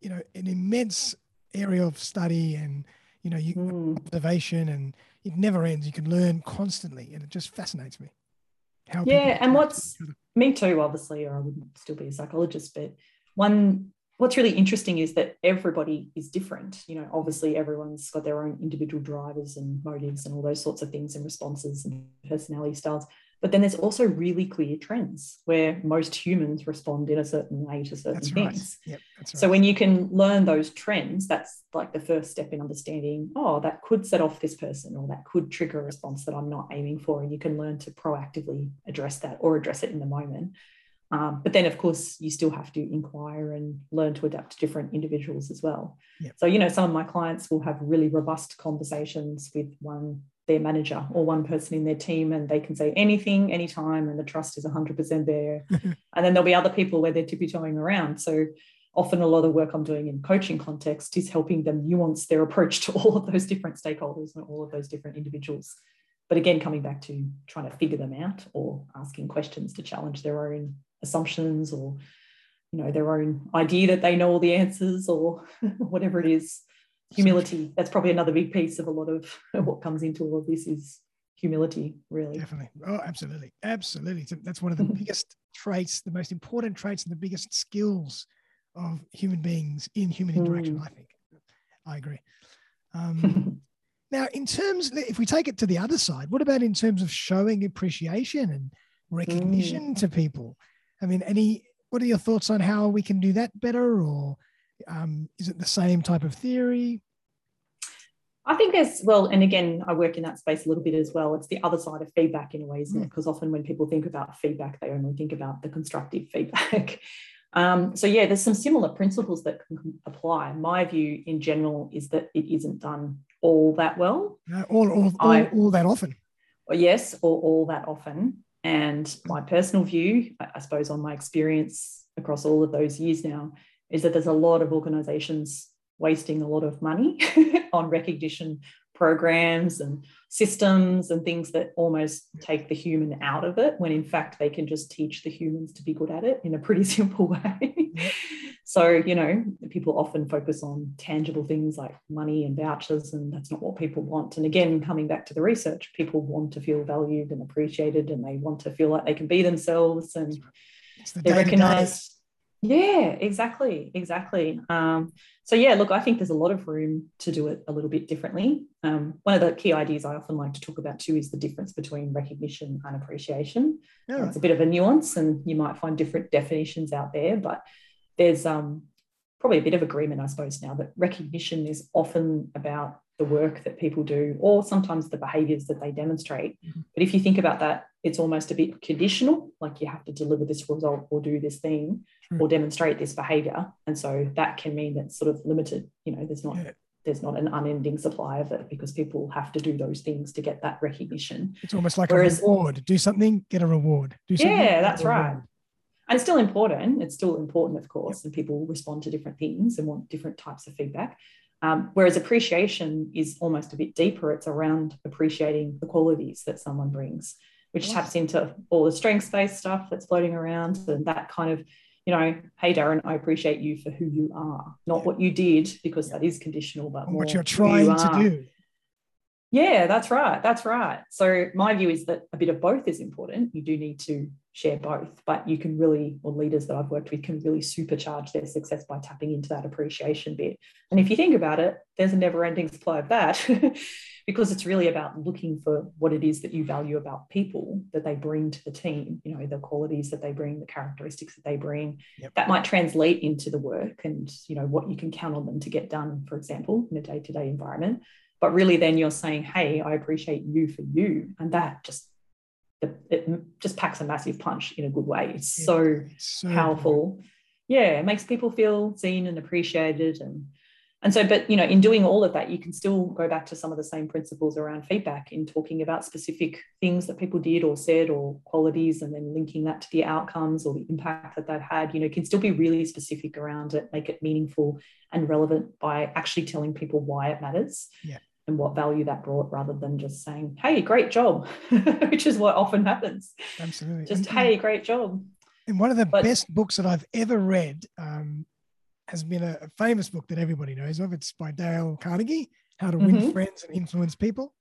you know an immense area of study and you know you mm. observation and it never ends. You can learn constantly and it just fascinates me how yeah and what's me too obviously or i wouldn't still be a psychologist but one what's really interesting is that everybody is different. You know obviously everyone's got their own individual drivers and motives and all those sorts of things and responses and personality styles but then there's also really clear trends where most humans respond in a certain way to certain that's things. Right. Yep, right. So when you can learn those trends, that's like the first step in understanding, oh, that could set off this person or that could trigger a response that I'm not aiming for. And you can learn to proactively address that or address it in the moment. Um, but then, of course, you still have to inquire and learn to adapt to different individuals as well. Yep. So, you know, some of my clients will have really robust conversations with one their manager or one person in their team and they can say anything anytime and the trust is 100% there. And then there'll be other people where they're tippy-toeing around. So often a lot of work i'm doing in coaching context is helping them nuance their approach to all of those different stakeholders and all of those different individuals. But again coming back to trying to figure them out or asking questions to challenge their own assumptions or you know their own idea that they know all the answers or whatever it is humility. That's probably another big piece of a lot of what comes into all of this is humility really. Definitely. Oh absolutely. Absolutely. That's one of the biggest traits the most important traits and the biggest skills of human beings in human interaction mm. i think. I agree. Um, now in terms if we take it to the other side what about in terms of showing appreciation and recognition mm. to people? I mean any what are your thoughts on how we can do that better or um, is it the same type of theory? I think there's, well, and again, I work in that space a little bit as well. It's the other side of feedback in a way, isn't mm. it? Because often when people think about feedback, they only think about the constructive feedback. um, so, yeah, there's some similar principles that can apply. My view in general is that it isn't done all that well. No, all, all, I, all, all that often. Or yes, or all that often. And my personal view, I suppose, on my experience across all of those years now, is that there's a lot of organizations wasting a lot of money on recognition programs and systems and things that almost take the human out of it when in fact they can just teach the humans to be good at it in a pretty simple way. so, you know, people often focus on tangible things like money and vouchers, and that's not what people want. And again, coming back to the research, people want to feel valued and appreciated and they want to feel like they can be themselves and the they recognize yeah, exactly, exactly. Um, so yeah, look, I think there's a lot of room to do it a little bit differently. Um, one of the key ideas I often like to talk about too is the difference between recognition and appreciation. Yeah. It's a bit of a nuance, and you might find different definitions out there, but there's um, probably a bit of agreement, I suppose, now that recognition is often about the work that people do or sometimes the behaviors that they demonstrate. Mm-hmm. But if you think about that, it's almost a bit conditional, like you have to deliver this result or do this thing or demonstrate this behavior. And so that can mean that's sort of limited. You know, there's not yeah. there's not an unending supply of it because people have to do those things to get that recognition. It's almost like Whereas, a reward. Do something, get a reward. Do something. Yeah, that's right. And it's still important. It's still important, of course, and people respond to different things and want different types of feedback. Um, whereas appreciation is almost a bit deeper. It's around appreciating the qualities that someone brings, which taps into all the strengths based stuff that's floating around and that kind of you know, hey Darren, I appreciate you for who you are, not yeah. what you did, because that is conditional, but what you're trying you to do. Yeah, that's right. That's right. So my view is that a bit of both is important. You do need to share both, but you can really, or leaders that I've worked with can really supercharge their success by tapping into that appreciation bit. And if you think about it, there's a never ending supply of that because it's really about looking for what it is that you value about people that they bring to the team, you know, the qualities that they bring, the characteristics that they bring. Yep. That might translate into the work and, you know, what you can count on them to get done, for example, in a day to day environment. But really, then you're saying, hey, I appreciate you for you. And that just it, just packs a massive punch in a good way. It's yeah, so, so powerful. Good. Yeah, it makes people feel seen and appreciated and and so but you know in doing all of that you can still go back to some of the same principles around feedback in talking about specific things that people did or said or qualities and then linking that to the outcomes or the impact that that had you know can still be really specific around it make it meaningful and relevant by actually telling people why it matters yeah and what value that brought rather than just saying, hey, great job, which is what often happens. Absolutely. Just, and, hey, great job. And one of the but, best books that I've ever read um, has been a, a, famous book that everybody knows of. It's by Dale Carnegie, How to Win mm-hmm. Friends and Influence People.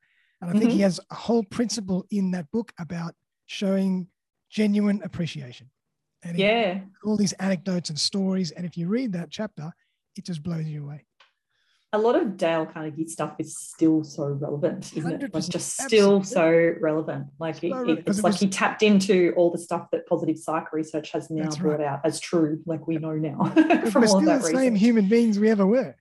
And I think mm-hmm. he has a whole principle in that book about showing genuine appreciation. And yeah. All these anecdotes and stories. And if you read that chapter, it just blows you away a lot of Dale Carnegie stuff is still so relevant, isn't it? Like just still absolutely. so relevant. Like so it, it's like was, he tapped into all the stuff that positive psych research has now brought right. out as true, like we know now from all of that the research. same human beings we ever were.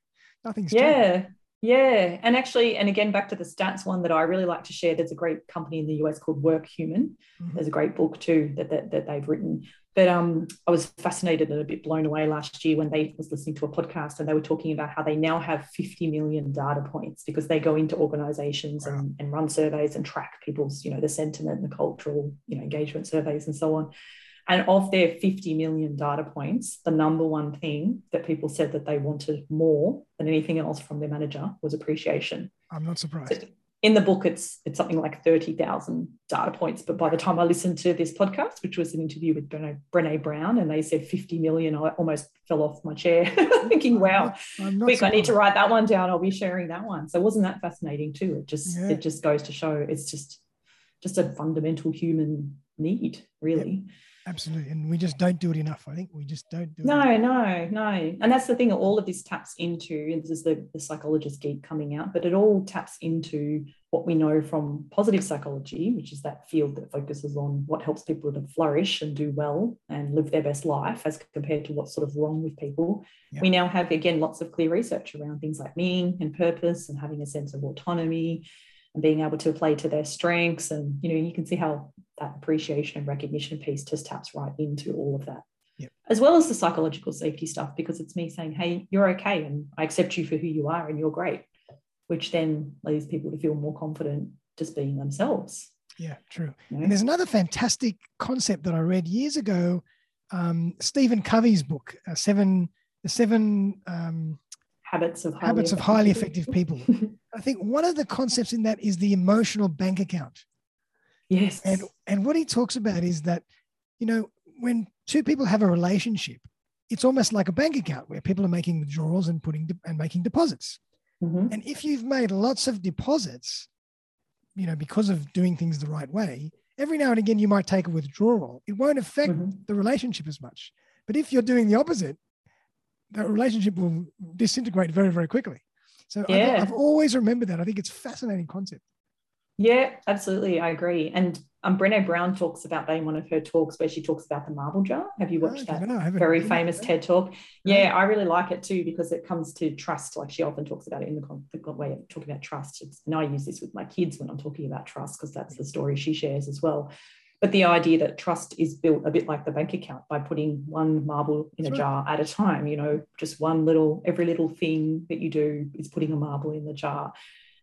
Nothing's yeah. Changed. Yeah, and actually, and again, back to the stats one that I really like to share. There's a great company in the US called Workhuman. Mm-hmm. There's a great book too that, that, that they've written But um, I was fascinated and a bit blown away last year when they was listening to a podcast and they were talking about how they now have 50 million data points because they go into organizations wow. and, and run surveys and track people's, you know, the sentiment and the cultural, you know, engagement surveys and so on. And of their 50 million data points, the number one thing that people said that they wanted more than anything else from their manager was appreciation. I'm not surprised. So in the book, it's it's something like 30,000 data points. But by the time I listened to this podcast, which was an interview with Brene, Brene Brown, and they said 50 million, I almost fell off my chair thinking, wow, quick, I need to write that one down. I'll be sharing that one. So wasn't that fascinating too? It just yeah. it just goes to show it's just just a fundamental human need, really. Yep. Absolutely. And we just don't do it enough. I think we just don't do no, it. No, no, no. And that's the thing all of this taps into. This is the, the psychologist geek coming out, but it all taps into what we know from positive psychology, which is that field that focuses on what helps people to flourish and do well and live their best life as compared to what's sort of wrong with people. Yep. We now have, again, lots of clear research around things like meaning and purpose and having a sense of autonomy and being able to play to their strengths. And, you know, you can see how that appreciation and recognition piece just taps right into all of that. Yep. As well as the psychological safety stuff, because it's me saying, hey, you're okay and I accept you for who you are and you're great, which then leads people to feel more confident just being themselves. Yeah, true. You know? And there's another fantastic concept that I read years ago. Um, Stephen Covey's book, uh, Seven, the Seven um, Habits of Highly Habits of Highly Effective People. I think one of the concepts in that is the emotional bank account. Yes. And and what he talks about is that, you know, when two people have a relationship, it's almost like a bank account where people are making withdrawals and putting de- and making deposits. Mm-hmm. And if you've made lots of deposits, you know, because of doing things the right way, every now and again you might take a withdrawal. It won't affect mm-hmm. the relationship as much. But if you're doing the opposite, the relationship will disintegrate very, very quickly. So yeah. I've, I've always remembered that. I think it's a fascinating concept. Yeah, absolutely. I agree. And um, Brene Brown talks about that in one of her talks where she talks about the marble jar. Have you watched oh, that very famous TED talk? Yeah, I really like it too because it comes to trust. Like she often talks about it in the, the way of talking about trust. It's, and I use this with my kids when I'm talking about trust because that's the story she shares as well. But the idea that trust is built a bit like the bank account by putting one marble in that's a right. jar at a time, you know, just one little, every little thing that you do is putting a marble in the jar.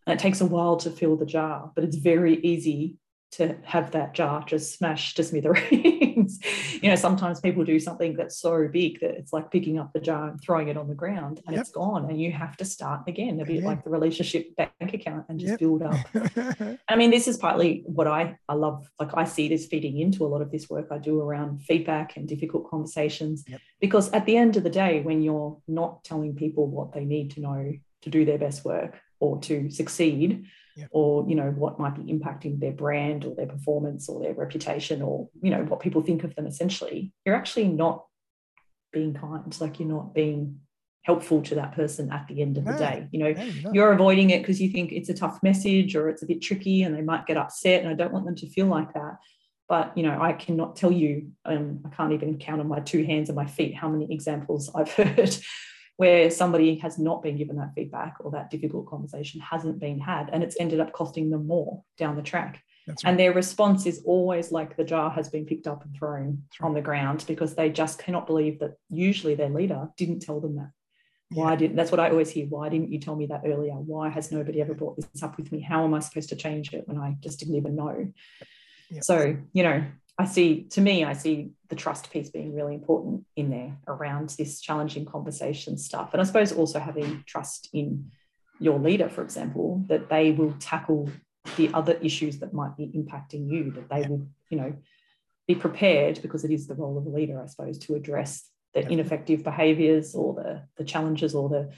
And it takes a while to fill the jar, but it's very easy to have that jar just smashed to smithereens. you know, sometimes people do something that's so big that it's like picking up the jar and throwing it on the ground and yep. it's gone. And you have to start again, a bit yeah. like the relationship bank account and just yep. build up. I mean, this is partly what I, I love. Like I see this feeding into a lot of this work I do around feedback and difficult conversations. Yep. Because at the end of the day, when you're not telling people what they need to know to do their best work, or to succeed yep. or you know what might be impacting their brand or their performance or their reputation or you know what people think of them essentially. You're actually not being kind like you're not being helpful to that person at the end of no, the day you know? No, you're avoiding it because you think it's a tough message or it's a bit tricky and they might get upset and i don't want them to feel like that. But you know i cannot tell you um, i can't even count on my two hands and my feet how many examples i've heard where somebody has not been given that feedback or that difficult conversation hasn't been had and it's ended up costing them more down the track right. and their response is always like the jar has been picked up and thrown right. on the ground because they just cannot believe that usually their leader didn't tell them that why yeah. didn't that's what i always hear why didn't you tell me that earlier why has nobody ever brought this up with me how am i supposed to change it when i just didn't even know yeah. so you know I see, to me, I see the trust piece being really important in there around this challenging conversation stuff. And I suppose also having trust in your leader, for example, that they will tackle the other issues that might be impacting you, that they will, you know, be prepared because it is the role of a leader, I suppose, to address the ineffective behaviors or the, the challenges or the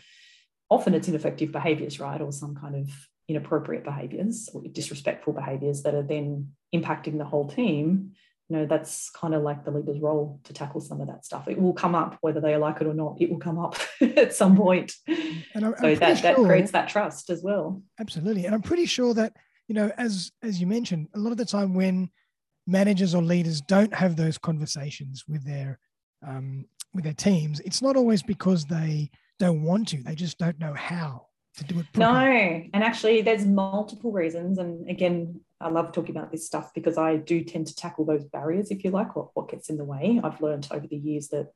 often it's ineffective behaviors, right? Or some kind of inappropriate behaviors or disrespectful behaviors that are then impacting the whole team you know that's kind of like the leader's role to tackle some of that stuff. It will come up whether they like it or not it will come up at some point. and I'm, so I'm that, sure, that creates that trust as well. Absolutely. And i'm pretty sure that you know as as you mentioned a lot of the time when managers or leaders don't have those conversations with their um, with their teams it's not always because they don't want to. They just don't know how to do it properly. no. And actually there's multiple reasons. And again I love talking about this stuff because I do tend to tackle those barriers, if you like, what, what gets in the way. I've learned over the years that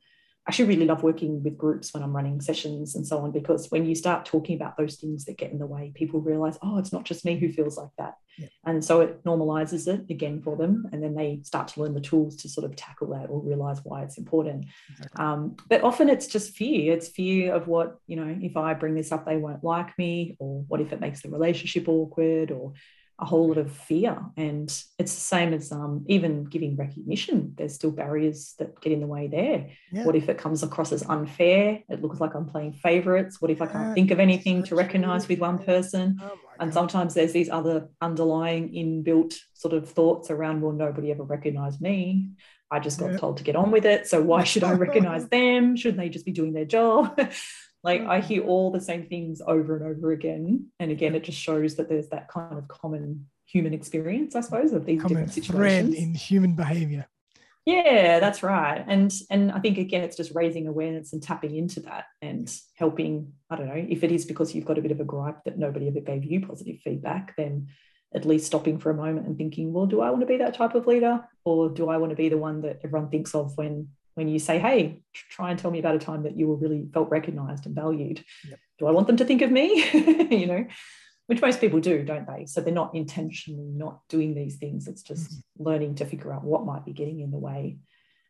I actually really love working with groups when I'm running sessions and so on, because when you start talking about those things that get in the way, people realize, oh, it's not just me who feels like that. Yeah. And so it normalizes it again for them. And then they start to learn the tools to sort of tackle that or realize why it's important. Exactly. Um, but often it's just fear. It's fear of what, you know, if I bring this up, they won't like me, or what if it makes the relationship awkward, or a whole lot of fear. And it's the same as um, even giving recognition. There's still barriers that get in the way there. Yeah. What if it comes across as unfair? It looks like I'm playing favorites. What if I can't think of anything to recognize with one person? Oh and sometimes there's these other underlying inbuilt sort of thoughts around, well, nobody ever recognized me. I just got told to get on with it. So why should I recognize them? Shouldn't they just be doing their job? Like I hear mm. all the same things over and over again. And again, it just shows that there's that kind of common human experience, I suppose, of these common different situations. in human behavior. Yeah, that's right. And and I think again, it's just raising awareness and tapping into that and helping. I don't know if it is because you've got a bit of a gripe that nobody ever gave you positive feedback, then at least stopping for a moment and thinking, well, do I want to be that type of leader, or do I want to be the one that everyone thinks of when when you say, hey, try and tell me about a time that you were really felt recognized and valued. Yep. Do I want them to think of me? you know, which most people do, don't they? So they're not intentionally not doing these things. It's just mm-hmm. learning to figure out what might be getting in the way.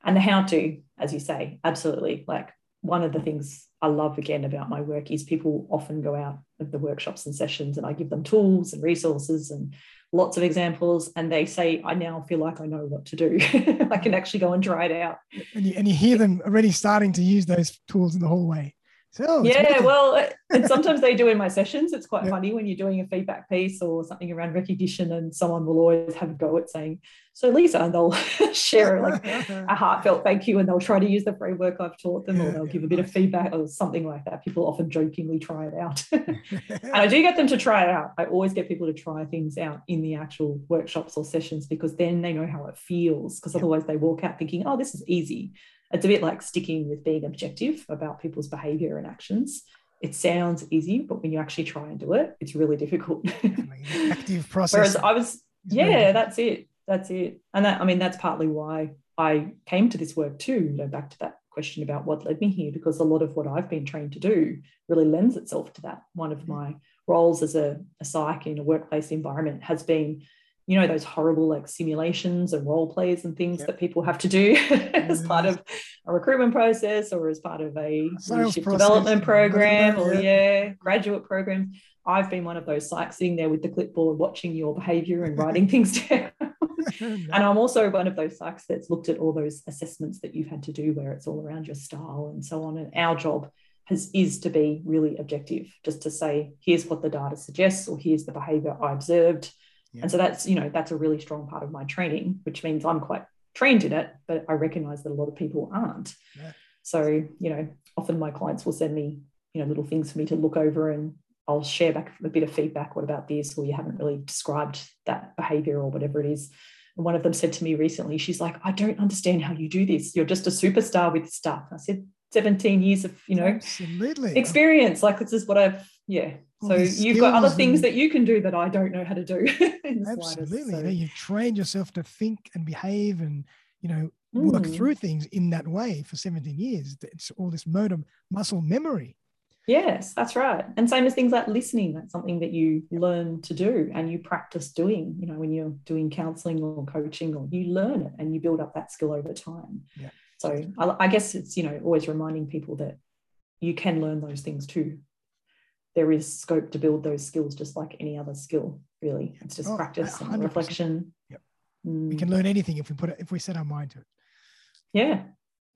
And the how to, as you say, absolutely. Like one of the things I love again about my work is people often go out of the workshops and sessions and I give them tools and resources and lots of examples and they say i now feel like i know what to do. I can actually go and try it out. And you, and you hear them already starting to use those tools in the hallway so yeah well uh, and sometimes they do in my sessions it's quite funny when you're doing a feedback piece or something around recognition and someone will always have a go at saying so Lisa, and they'll share like a heartfelt thank you, and they'll try to use the framework I've taught them, or they'll give a bit of feedback or something like that. People often jokingly try it out, and I do get them to try it out. I always get people to try things out in the actual workshops or sessions because then they know how it feels. Because otherwise, they walk out thinking, "Oh, this is easy." It's a bit like sticking with being objective about people's behavior and actions it sounds easy, but when you actually try and do it, it's really difficult. Active process. Whereas I was, yeah, that's it that's it. And that, I mean, that's partly why I came to this work too, you know, back to that question about what led me here, because a lot of what I've been trained to do really lends itself to that. One of mm-hmm. my roles as a, a psych in a workplace environment has been, you know, those horrible like simulations and role plays and things yep. that people have to do as part of a recruitment process or as part of a leadership development program or yeah, graduate program. I've been one of those psychs sitting there with the clipboard watching your behavior and writing things down. and I'm also one of those psychs that's looked at all those assessments that you've had to do where it's all around your style and so on. And our job has, is to be really objective, just to say, here's what the data suggests, or here's the behavior I observed. Yeah. And so that's, you know, that's a really strong part of my training, which means I'm quite trained in it, but I recognize that a lot of people aren't. Yeah. So, you know, often my clients will send me, you know, little things for me to look over and I'll share back a bit of feedback. What about this? Or you haven't really described that behavior or whatever it is. And one of them said to me recently, she's like, I don't understand how you do this. You're just a superstar with stuff. I said, 17 years of, you know, Absolutely. experience. Like this is what I've, yeah. So you've got other things that you can do that I don't know how to do. Absolutely. So. You've trained yourself to think and behave and, you know, work mm. through things in that way for 17 years. It's all this motor muscle memory. Yes, that's right. And same as things like listening, that's something that you learn to do and you practice doing, you know, when you're doing counseling or coaching or you learn it and you build up that skill over time. Yeah. So I, I guess it's, you know, always reminding people that you can learn those things too. There is scope to build those skills just like any other skill, really. It's just oh, practice 100%. and reflection. Yep. Mm. We can learn anything if we put it, if we set our mind to it. Yeah,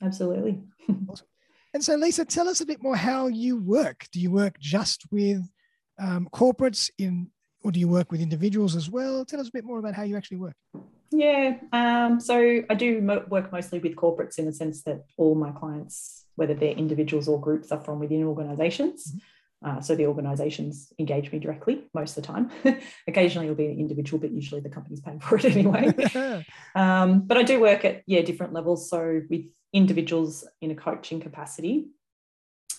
absolutely. awesome. And so, Lisa, tell us a bit more how you work. Do you work just with um, corporates in, or do you work with individuals as well? Tell us a bit more about how you actually work. Yeah, um, so I do mo- work mostly with corporates in the sense that all my clients, whether they're individuals or groups, are from within organizations. Mm-hmm. Uh, so the organizations engage me directly most of the time. Occasionally it'll be an individual, but usually the company's paying for it anyway. um, but I do work at yeah different levels. So with individuals in a coaching capacity,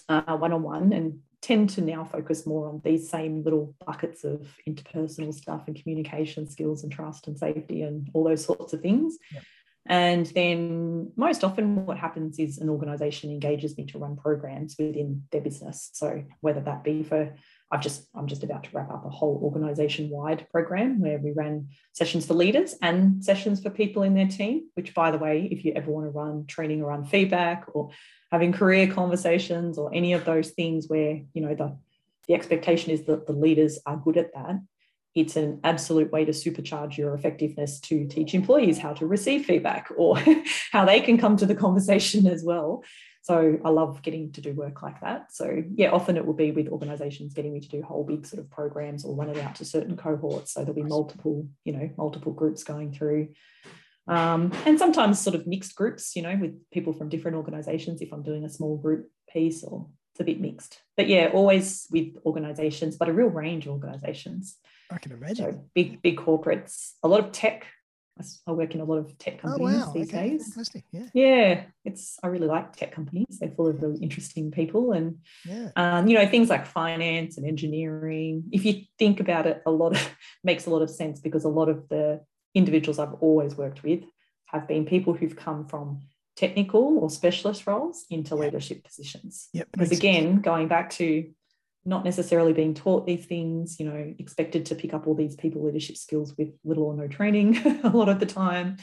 one on one, and tend to now focus more on these same little buckets of interpersonal stuff and communication skills and trust and safety and all those sorts of things. Yep. And then most often, what happens is an organization engages me to run programs within their business. So, whether that be for I've just I'm just about to wrap up a whole organization wide program where we ran sessions for leaders and sessions for people in their team. Which, by the way, if you ever want to run training around feedback or having career conversations or any of those things where you know the the expectation is that the leaders are good at that it's an absolute way to supercharge your effectiveness to teach employees how to receive feedback or how they can come to the conversation as well. So I love getting to do work like that. So yeah, often it will be with organizations getting me to do whole big sort of programs or run it out to certain cohorts. So there'll be multiple, you know, multiple groups going through. Um, and sometimes sort of mixed groups, you know, with people from different organizations if I'm doing a small group piece or it's a bit mixed. But yeah, always with organizations, but a real range of organizations. I can imagine. So big, big corporates, a lot of tech. I work in a lot of tech oh, companies oh, wow. these okay. days. Yeah. Yeah. It's I really like tech companies. They're full of really interesting people and yeah. um, you know, things like finance and engineering. If you think about it, a lot of makes a lot of sense because a lot of the individuals I've always worked with have been people who've come from technical or specialist roles into leadership positions. Yep, because again, sense. going back to not necessarily being taught these things, you know, expected to pick up all these people leadership skills with little or no training a lot of the time.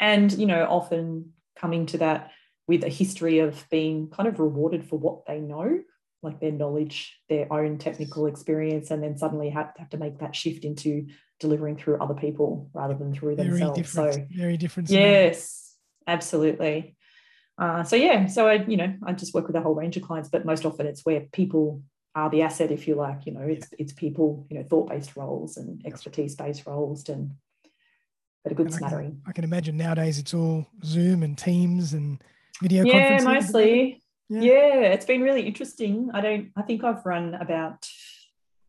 And, you know, often coming to that with a history of being kind of rewarded for what they know, like their knowledge, their own technical experience, and then suddenly have, have to make that shift into delivering through other people rather than through very themselves. Different, so very different. Yes, absolutely. Uh, so yeah, so I, you know, I just work with a whole range of clients, but most often it's where people are the asset, if you like. You know, it's it's people, you know, thought-based roles and expertise-based roles and but a good and smattering. I can, I can, imagine nowadays it's all Zoom and Teams and video yeah, mostly. Yeah. yeah, it's been really interesting. I don't I think I've run about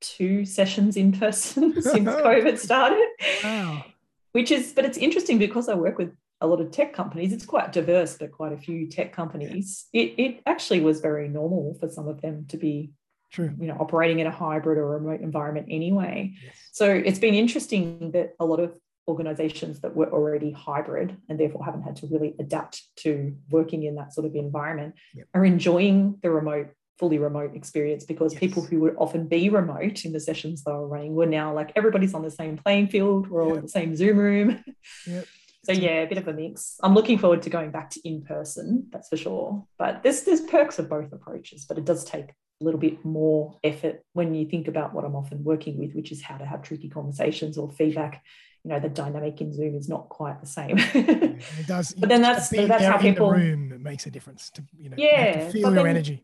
two sessions in person since COVID started. Wow. Which is, but it's interesting because I work with a lot of tech companies. It's quite diverse, but quite a few tech companies. It, it actually was very normal for some of them to be True. you know operating in a hybrid or remote environment anyway yes. so it's been interesting that a lot of organizations that were already hybrid and therefore haven't had to really adapt to working in that sort of environment yep. are enjoying the remote fully remote experience because yes. people who would often be remote in the sessions they were running were now like everybody's on the same playing field we're all yep. in the same zoom room yep. so yeah a bit of a mix i'm looking forward to going back to in person that's for sure but there's there's perks of both approaches but it does take little bit more effort when you think about what I'm often working with, which is how to have tricky conversations or feedback. You know, the dynamic in Zoom is not quite the same. it does. But then that's that's how people. The room it makes a difference. To you know, yeah, you feel your energy.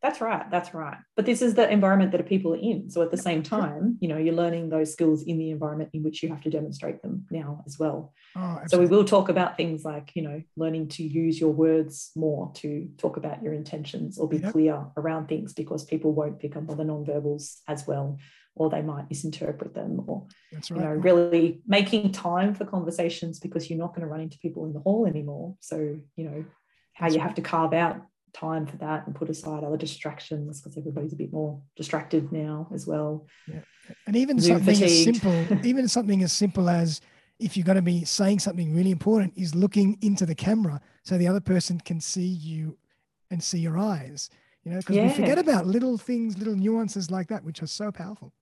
That's right. That's right. But this is the environment that people are in. So at the same time, you know, you're learning those skills in the environment in which you have to demonstrate them now as well. Oh, so we will talk about things like, you know, learning to use your words more to talk about your intentions or be yep. clear around things because people won't pick up on the nonverbals as well, or they might misinterpret them, or right. you know, really making time for conversations because you're not going to run into people in the hall anymore. So, you know, how That's you right. have to carve out time for that and put aside other distractions because everybody's a bit more distracted now as well. Yeah. And even Zoom something fatigued. as simple, even something as simple as if you're going to be saying something really important is looking into the camera so the other person can see you and see your eyes. You know, because yeah. we forget about little things, little nuances like that, which are so powerful.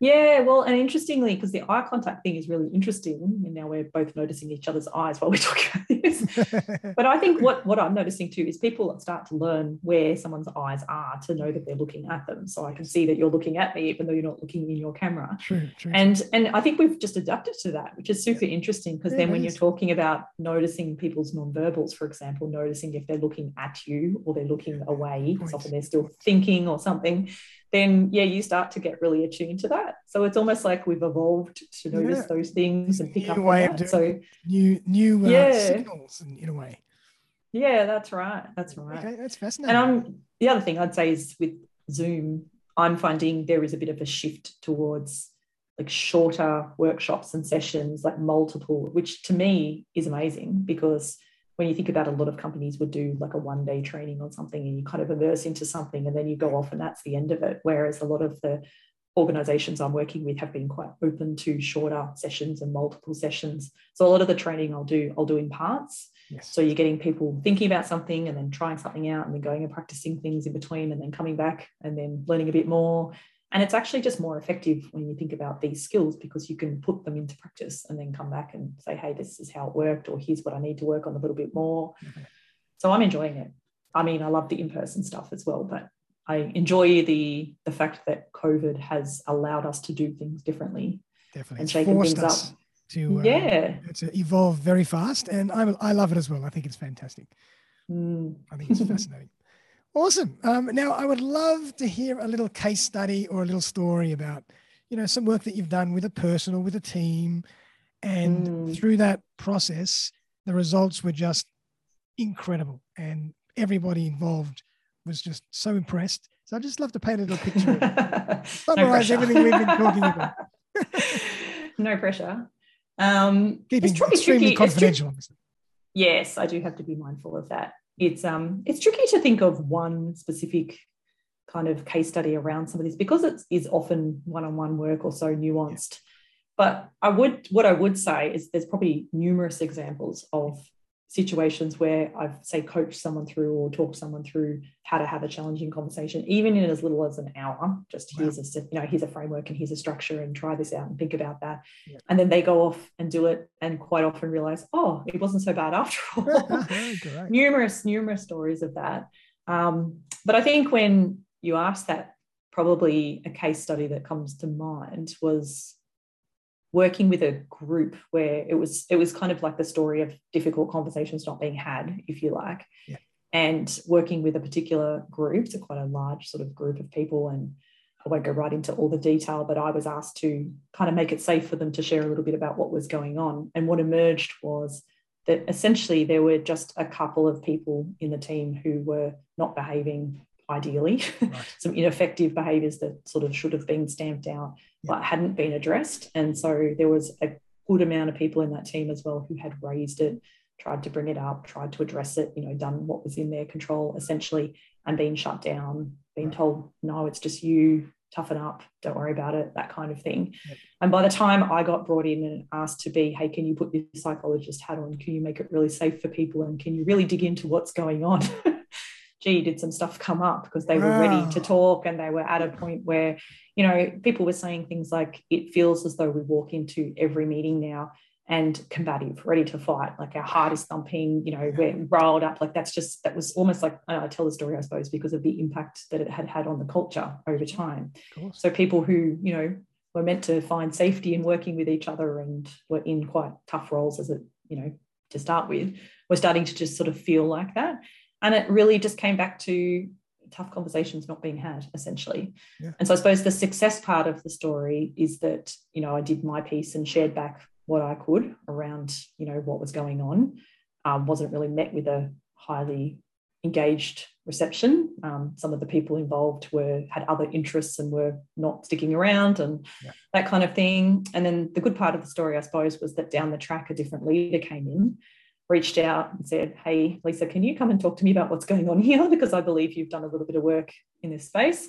Yeah, well, and interestingly, because the eye contact thing is really interesting, and now we're both noticing each other's eyes while we're talking about this. but I think what, what I'm noticing too is people start to learn where someone's eyes are to know that they're looking at them. So I can see that you're looking at me, even though you're not looking in your camera. True, true. And and I think we've just adapted to that, which is super interesting because then when you're talking about noticing people's nonverbals, for example, noticing if they're looking at you or they're looking away, because often they're still thinking or something then yeah, you start to get really attuned to that. So it's almost like we've evolved to notice yeah. those things and pick new up way on that. So new new uh, yeah. signals in, in a way. Yeah, that's right. That's right. Okay, that's fascinating. And um, the other thing I'd say is with Zoom, I'm finding there is a bit of a shift towards like shorter workshops and sessions, like multiple, which to me is amazing because when you think about a lot of companies would do like a one day training on something and you kind of immerse into something and then you go off and that's the end of it. Whereas a lot of the organizations I'm working with have been quite open to shorter sessions and multiple sessions. So a lot of the training I'll do, I'll do in parts. Yes. So you're getting people thinking about something and then trying something out and then going and practicing things in between and then coming back and then learning a bit more. And it's actually just more effective when you think about these skills because you can put them into practice and then come back and say, hey, this is how it worked, or here's what I need to work on a little bit more. Mm-hmm. So I'm enjoying it. I mean, I love the in-person stuff as well, but I enjoy the the fact that COVID has allowed us to do things differently. Definitely, and it's forced us up. to uh, yeah to evolve very fast, and I I love it as well. I think it's fantastic. Mm. I think it's fascinating. Awesome. Um, now, I would love to hear a little case study or a little story about, you know, some work that you've done with a person or with a team, and mm. through that process, the results were just incredible, and everybody involved was just so impressed. So I just love to paint a little picture, summarize no everything we've been talking about. no pressure. Um, Keeping it's extremely tricky. confidential. Tri- yes, I do have to be mindful of that. It's um, it's tricky to think of one specific kind of case study around some of this because it is often one-on-one work or so nuanced. Yeah. But I would, what I would say is there's probably numerous examples of situations where I've say coached someone through or talked someone through how to have a challenging conversation, even in as little as an hour. Just wow. here's a you know here's a framework and here's a structure and try this out and think about that, yeah. and then they go off and do it and quite often realize oh it wasn't so bad after all. numerous numerous stories of that. Um, but I think when you ask that, probably a case study that comes to mind was working with a group where it was it was kind of like the story of difficult conversations not being had if you like yeah. and working with a particular group so quite a large sort of group of people and I won't go right into all the detail, but I was asked to kind of make it safe for them to share a little bit about what was going on. And what emerged was that essentially there were just a couple of people in the team who were not behaving ideally, right. some ineffective behaviours that sort of should have been stamped out but hadn't been addressed. And so there was a good amount of people in that team as well who had raised it, tried to bring it up, tried to address it, you know, done what was in their control essentially, and been shut down, being right. told, no, it's just you, toughen up, don't worry about it, that kind of thing. Yep. And by the time I got brought in and asked to be, hey, can you put your psychologist hat on? Can you make it really safe for people? And can you really dig into what's going on? gee, did some stuff come up because they were ready to ah. talk and they were at a point where, you know, people were saying things like, it feels as though we walk into every meeting now and combative, ready to fight. Like our heart is thumping, you know, we're riled up. Like that's just, that was almost like, I tell the story, I suppose, because of the impact that it had had on the culture over time. So people who, you know, were meant to find safety in working with each other and were in quite tough roles as it, you know, to start with, were starting to just sort of feel like that. And it really just came back to tough conversations not being had essentially yeah. and so i suppose the success part of the story is that you know i did my piece and shared back what i could around you know what was going on um, wasn't really met with a highly engaged reception um, some of the people involved were had other interests and were not sticking around and yeah. that kind of thing and then the good part of the story i suppose was that down the track a different leader came in reached out and said, Hey, Lisa, can you come and talk to me about what's going on here? Because I believe you've done a little bit of work in this space.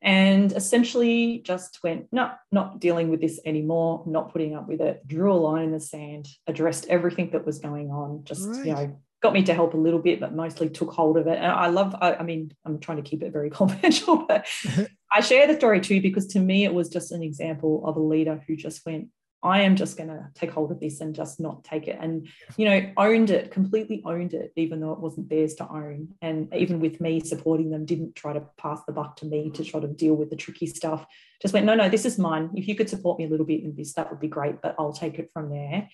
And essentially just went, No, not dealing with this anymore, not putting up with it, drew a line in the sand, addressed everything that was going on, just, right. you know, got me to help a little bit, but mostly took hold of it. And I love, I, I mean, I'm trying to keep it very confidential, but I share the story too, because to me, it was just an example of a leader who just went, I am just going to take hold of this and just not take it. And, you know, owned it, completely owned it, even though it wasn't theirs to own. And even with me supporting them, didn't try to pass the buck to me to try to deal with the tricky stuff. Just went, no, no, this is mine. If you could support me a little bit in this, that would be great, but I'll take it from there.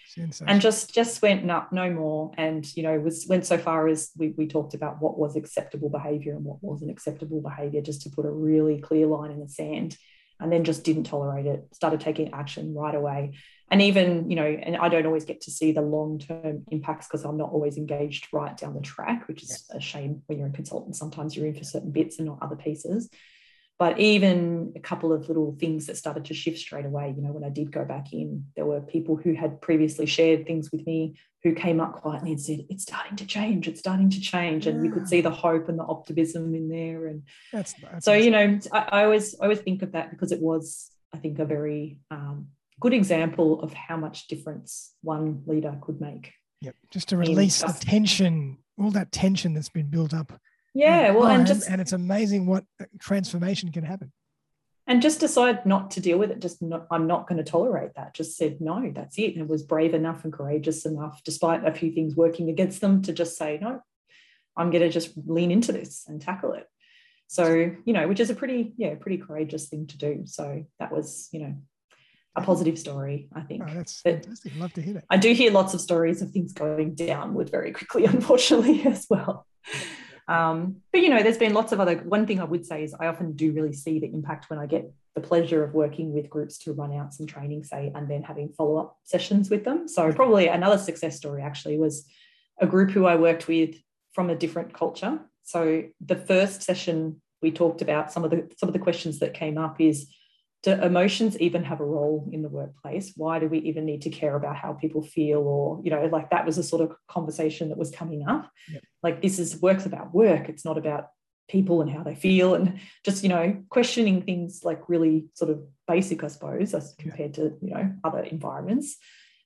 And just just went, no, no more. And, you know, was went so far as we, we talked about what was acceptable behavior and what wasn't acceptable behavior, just to put a really clear line in the sand and then just didn't tolerate it, started taking action right away. And even, you know, and I don't always get to see the long term impacts because I'm not always engaged right down the track, which is a shame when you're a consultant. Sometimes you're in for certain bits and not other pieces. But even a couple of little things that started to shift straight away you know when i did go back in there were people who had previously shared things with me who came up quietly and said it's starting to change it's starting to change. And yeah. you could see the hope and the optimism in there. And that's, that's so you know I, I, always I always think of that because it was i think a very um, good example of how much difference one leader could make yep just to release the tension all that tension that's been built up yeah mm. well oh, and just and it's amazing what transformation can happen. And just decide not to deal with it just not, i'm not going to tolerate that. Just said no that's it. And was brave enough and courageous enough despite a few things working against them to just say no i'm going to just lean into this and tackle it. So you know which is a pretty yeah pretty courageous thing to do. So that was you know a positive story i think. Oh, that's but fantastic. Love to hear that. I do hear lots of stories of things going downward very quickly unfortunately as well um, but you know, there's been lots of other. One thing I would say is I often do really see the impact when I get the pleasure of working with groups to run out some training, say, and then having follow up sessions with them. So probably another success story actually was a group who I worked with from a different culture. So the first session we talked about some of the some of the questions that came up is do emotions even have a role in the workplace? Why do we even need to care about how people feel or you know like that was a sort of conversation that was coming up. Yep. like this is works about work. It's not about people and how they feel and just you know questioning things like really sort of basic i suppose as compared to you know other environments.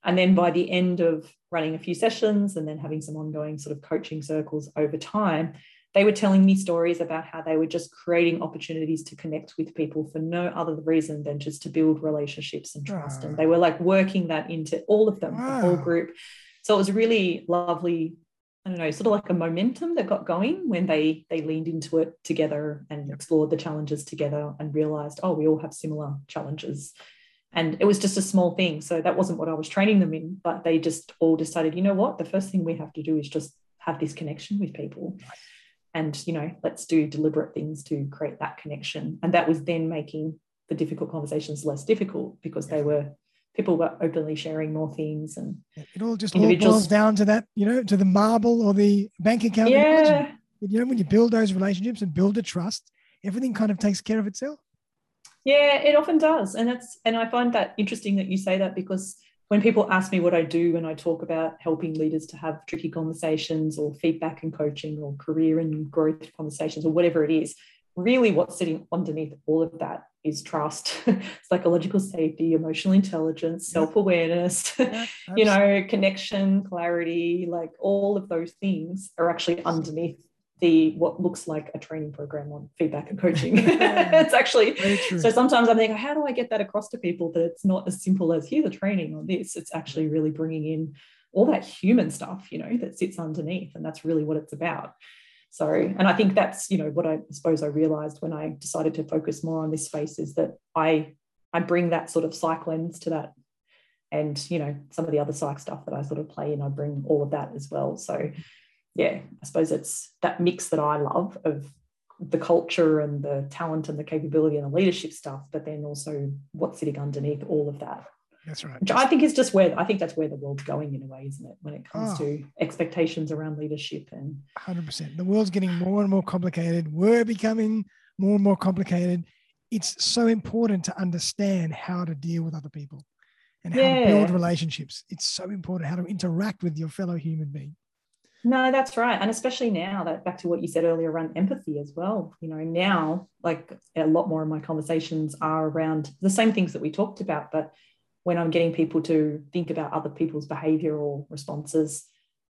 And then by the end of running a few sessions and then having some ongoing sort of coaching circles over time they were telling me stories about how they were just creating opportunities to connect with people for no other reason than just to build relationships and trust. And they ah. were like working that into all of them, wow. the whole ah. group. So it was really lovely. I don't know, sort of like a momentum that got going when they they leaned into it together and explored the challenges together and realized, oh, we all have similar challenges. And it was just a small thing. So that wasn't what I was training them in, but they just all decided, you know what, the first thing we have to do is just have this connection with people and you know let's do deliberate things to create that connection. And that was then making the difficult conversations less difficult because they were people were openly sharing more things and it all just all boils down to that you know to the marble or the bank account. Yeah. You know when you build those relationships and build a trust everything kind of takes care of itself. Yeah it often does. And that's and i find that interesting that you say that because when people ask me what I do when I talk about helping leaders to have tricky conversations or feedback and coaching or career and growth conversations or whatever it is, really what's sitting underneath all of that is trust, psychological safety, emotional intelligence, self-awareness, yeah, you know, connection, clarity, like all of those things are actually underneath the what looks like a training program on feedback and coaching. it's actually so sometimes I'm thinking, how do I get that across to people that it's not as simple as here's a training on this. It's actually really bringing in all that human stuff, you know, that sits underneath, and that's really what it's about. So, and I think that's you know what I suppose I realized when I decided to focus more on this space is that I I bring that sort of psych lens to that and you know some of the other psych stuff that I sort of play in, I bring all of that as well. So yeah, I suppose it's that mix that I love of the culture and the talent and the capability and the leadership stuff, but then also what's sitting underneath all of that. That's right. Which I think is just where I think that's where the world's going in a way, isn't it? When it comes oh, to expectations around leadership and 100%. The world's getting more and more complicated. We're becoming more and more complicated. It's so important to understand how to deal with other people and how yeah. to build relationships. It's so important how to interact with your fellow human being. No, that's right. And especially now that back to what you said earlier around empathy as well. You know, now like a lot more of my conversations are around the same things that we talked about, but when I'm getting people to think about other people's behavior or responses,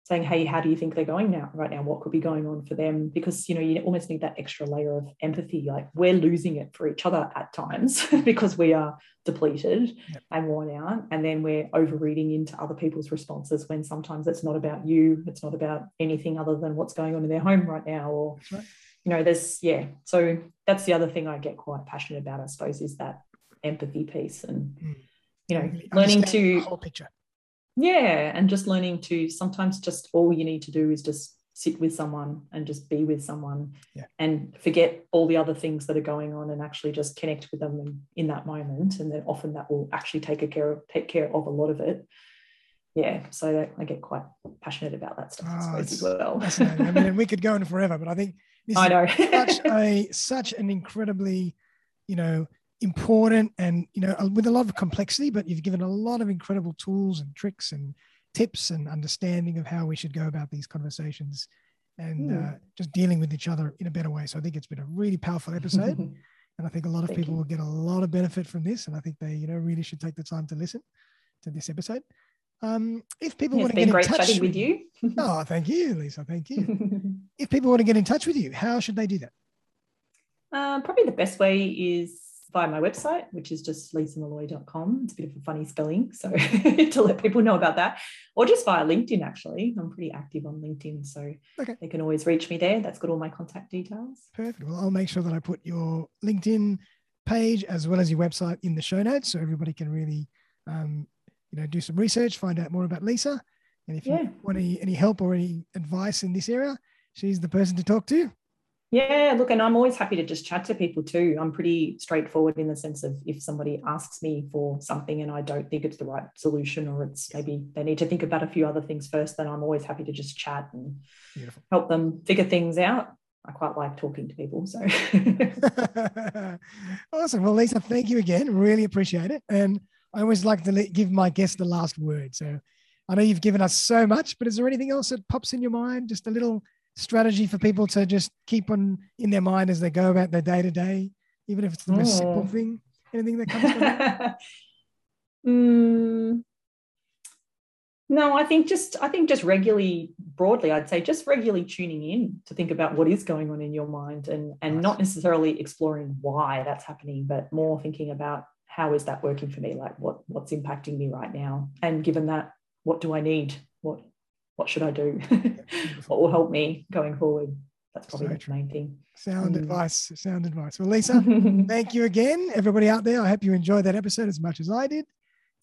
saying, hey, how do you think they're going now right now? What could be going on for them? Because you know, you almost need that extra layer of empathy. Like we're losing it for each other at times because we are depleted yep. and worn out. And then we're overreading into other people's responses when sometimes it's not about you, it's not about anything other than what's going on in their home right now. Or right. you know, there's yeah. So that's the other thing I get quite passionate about, I suppose, is that empathy piece and mm. you know, learning to whole picture yeah and just learning to sometimes just all you need to do is just sit with someone and just be with someone yeah. and forget all the other things that are going on and actually just connect with them in, in that moment. And then often that will actually take a care of take care of a lot of it. Yeah so I get quite passionate about that stuff oh, as well. I mean we could go on forever but I think this I know. such a such an incredibly you know, important and you know with a lot of complexity but you've given a lot of incredible tools and tricks and tips and understanding of how we should go about these conversations and mm. uh, just dealing with each other in a better way so i think it's been a really powerful episode and i think a lot of Thank people you. will get a lot of benefit from this and i think they you know really should take the time to listen to this episode um, if people want to get in touch with, with you, oh, thank you, Lisa. Thank you. if people want to get in touch with you, how should they do that? Uh, probably the best way is via my website, which is just lisamalloy.com. It's a bit of a funny spelling, so to let people know about that, or just via LinkedIn. Actually, I'm pretty active on LinkedIn, so okay. they can always reach me there. That's got all my contact details. Perfect. Well, I'll make sure that I put your LinkedIn page as well as your website in the show notes, so everybody can really, um, you know, do some research, find out more about Lisa, and if you want any any help or any advice in this area, she's the person to talk to. Yeah, look, and I'm always happy to just chat to people too. I'm pretty straightforward in the sense of if somebody asks me for something and I don't think it's the right solution or it's maybe they need to think about a few other things first, then I'm always happy to just chat and Beautiful. help them figure things out. I quite like talking to people. So awesome. Well, Lisa, thank you again. Really appreciate it. And I always like to give my guest the last word. So I know you've given us so much, but is there anything else that pops in your mind? Just a little strategy for people to just keep on in their mind as they go about their day to day, even if it's the most simple oh. thing? Anything that comes to mind? mm, no, I think just I think just regularly, broadly, I'd say just regularly tuning in to think about what is going on in your mind, and and nice. not necessarily exploring why that's happening, but more thinking about how is that working for me, like what what's impacting me right now, and given that, what do I need? What what should I do? what will help me going forward? That's probably so the main thing. Sound um, advice. Sound advice. Well, Lisa, thank you again, everybody out there. I hope you enjoyed that episode as much as I did.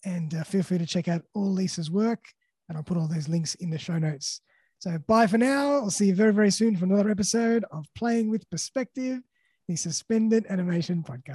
And uh, feel free to check out all Lisa's work. And I'll put all those links in the show notes. So bye for now. I'll see you very, very soon for another episode of Playing with Perspective, the Suspended Animation Podcast.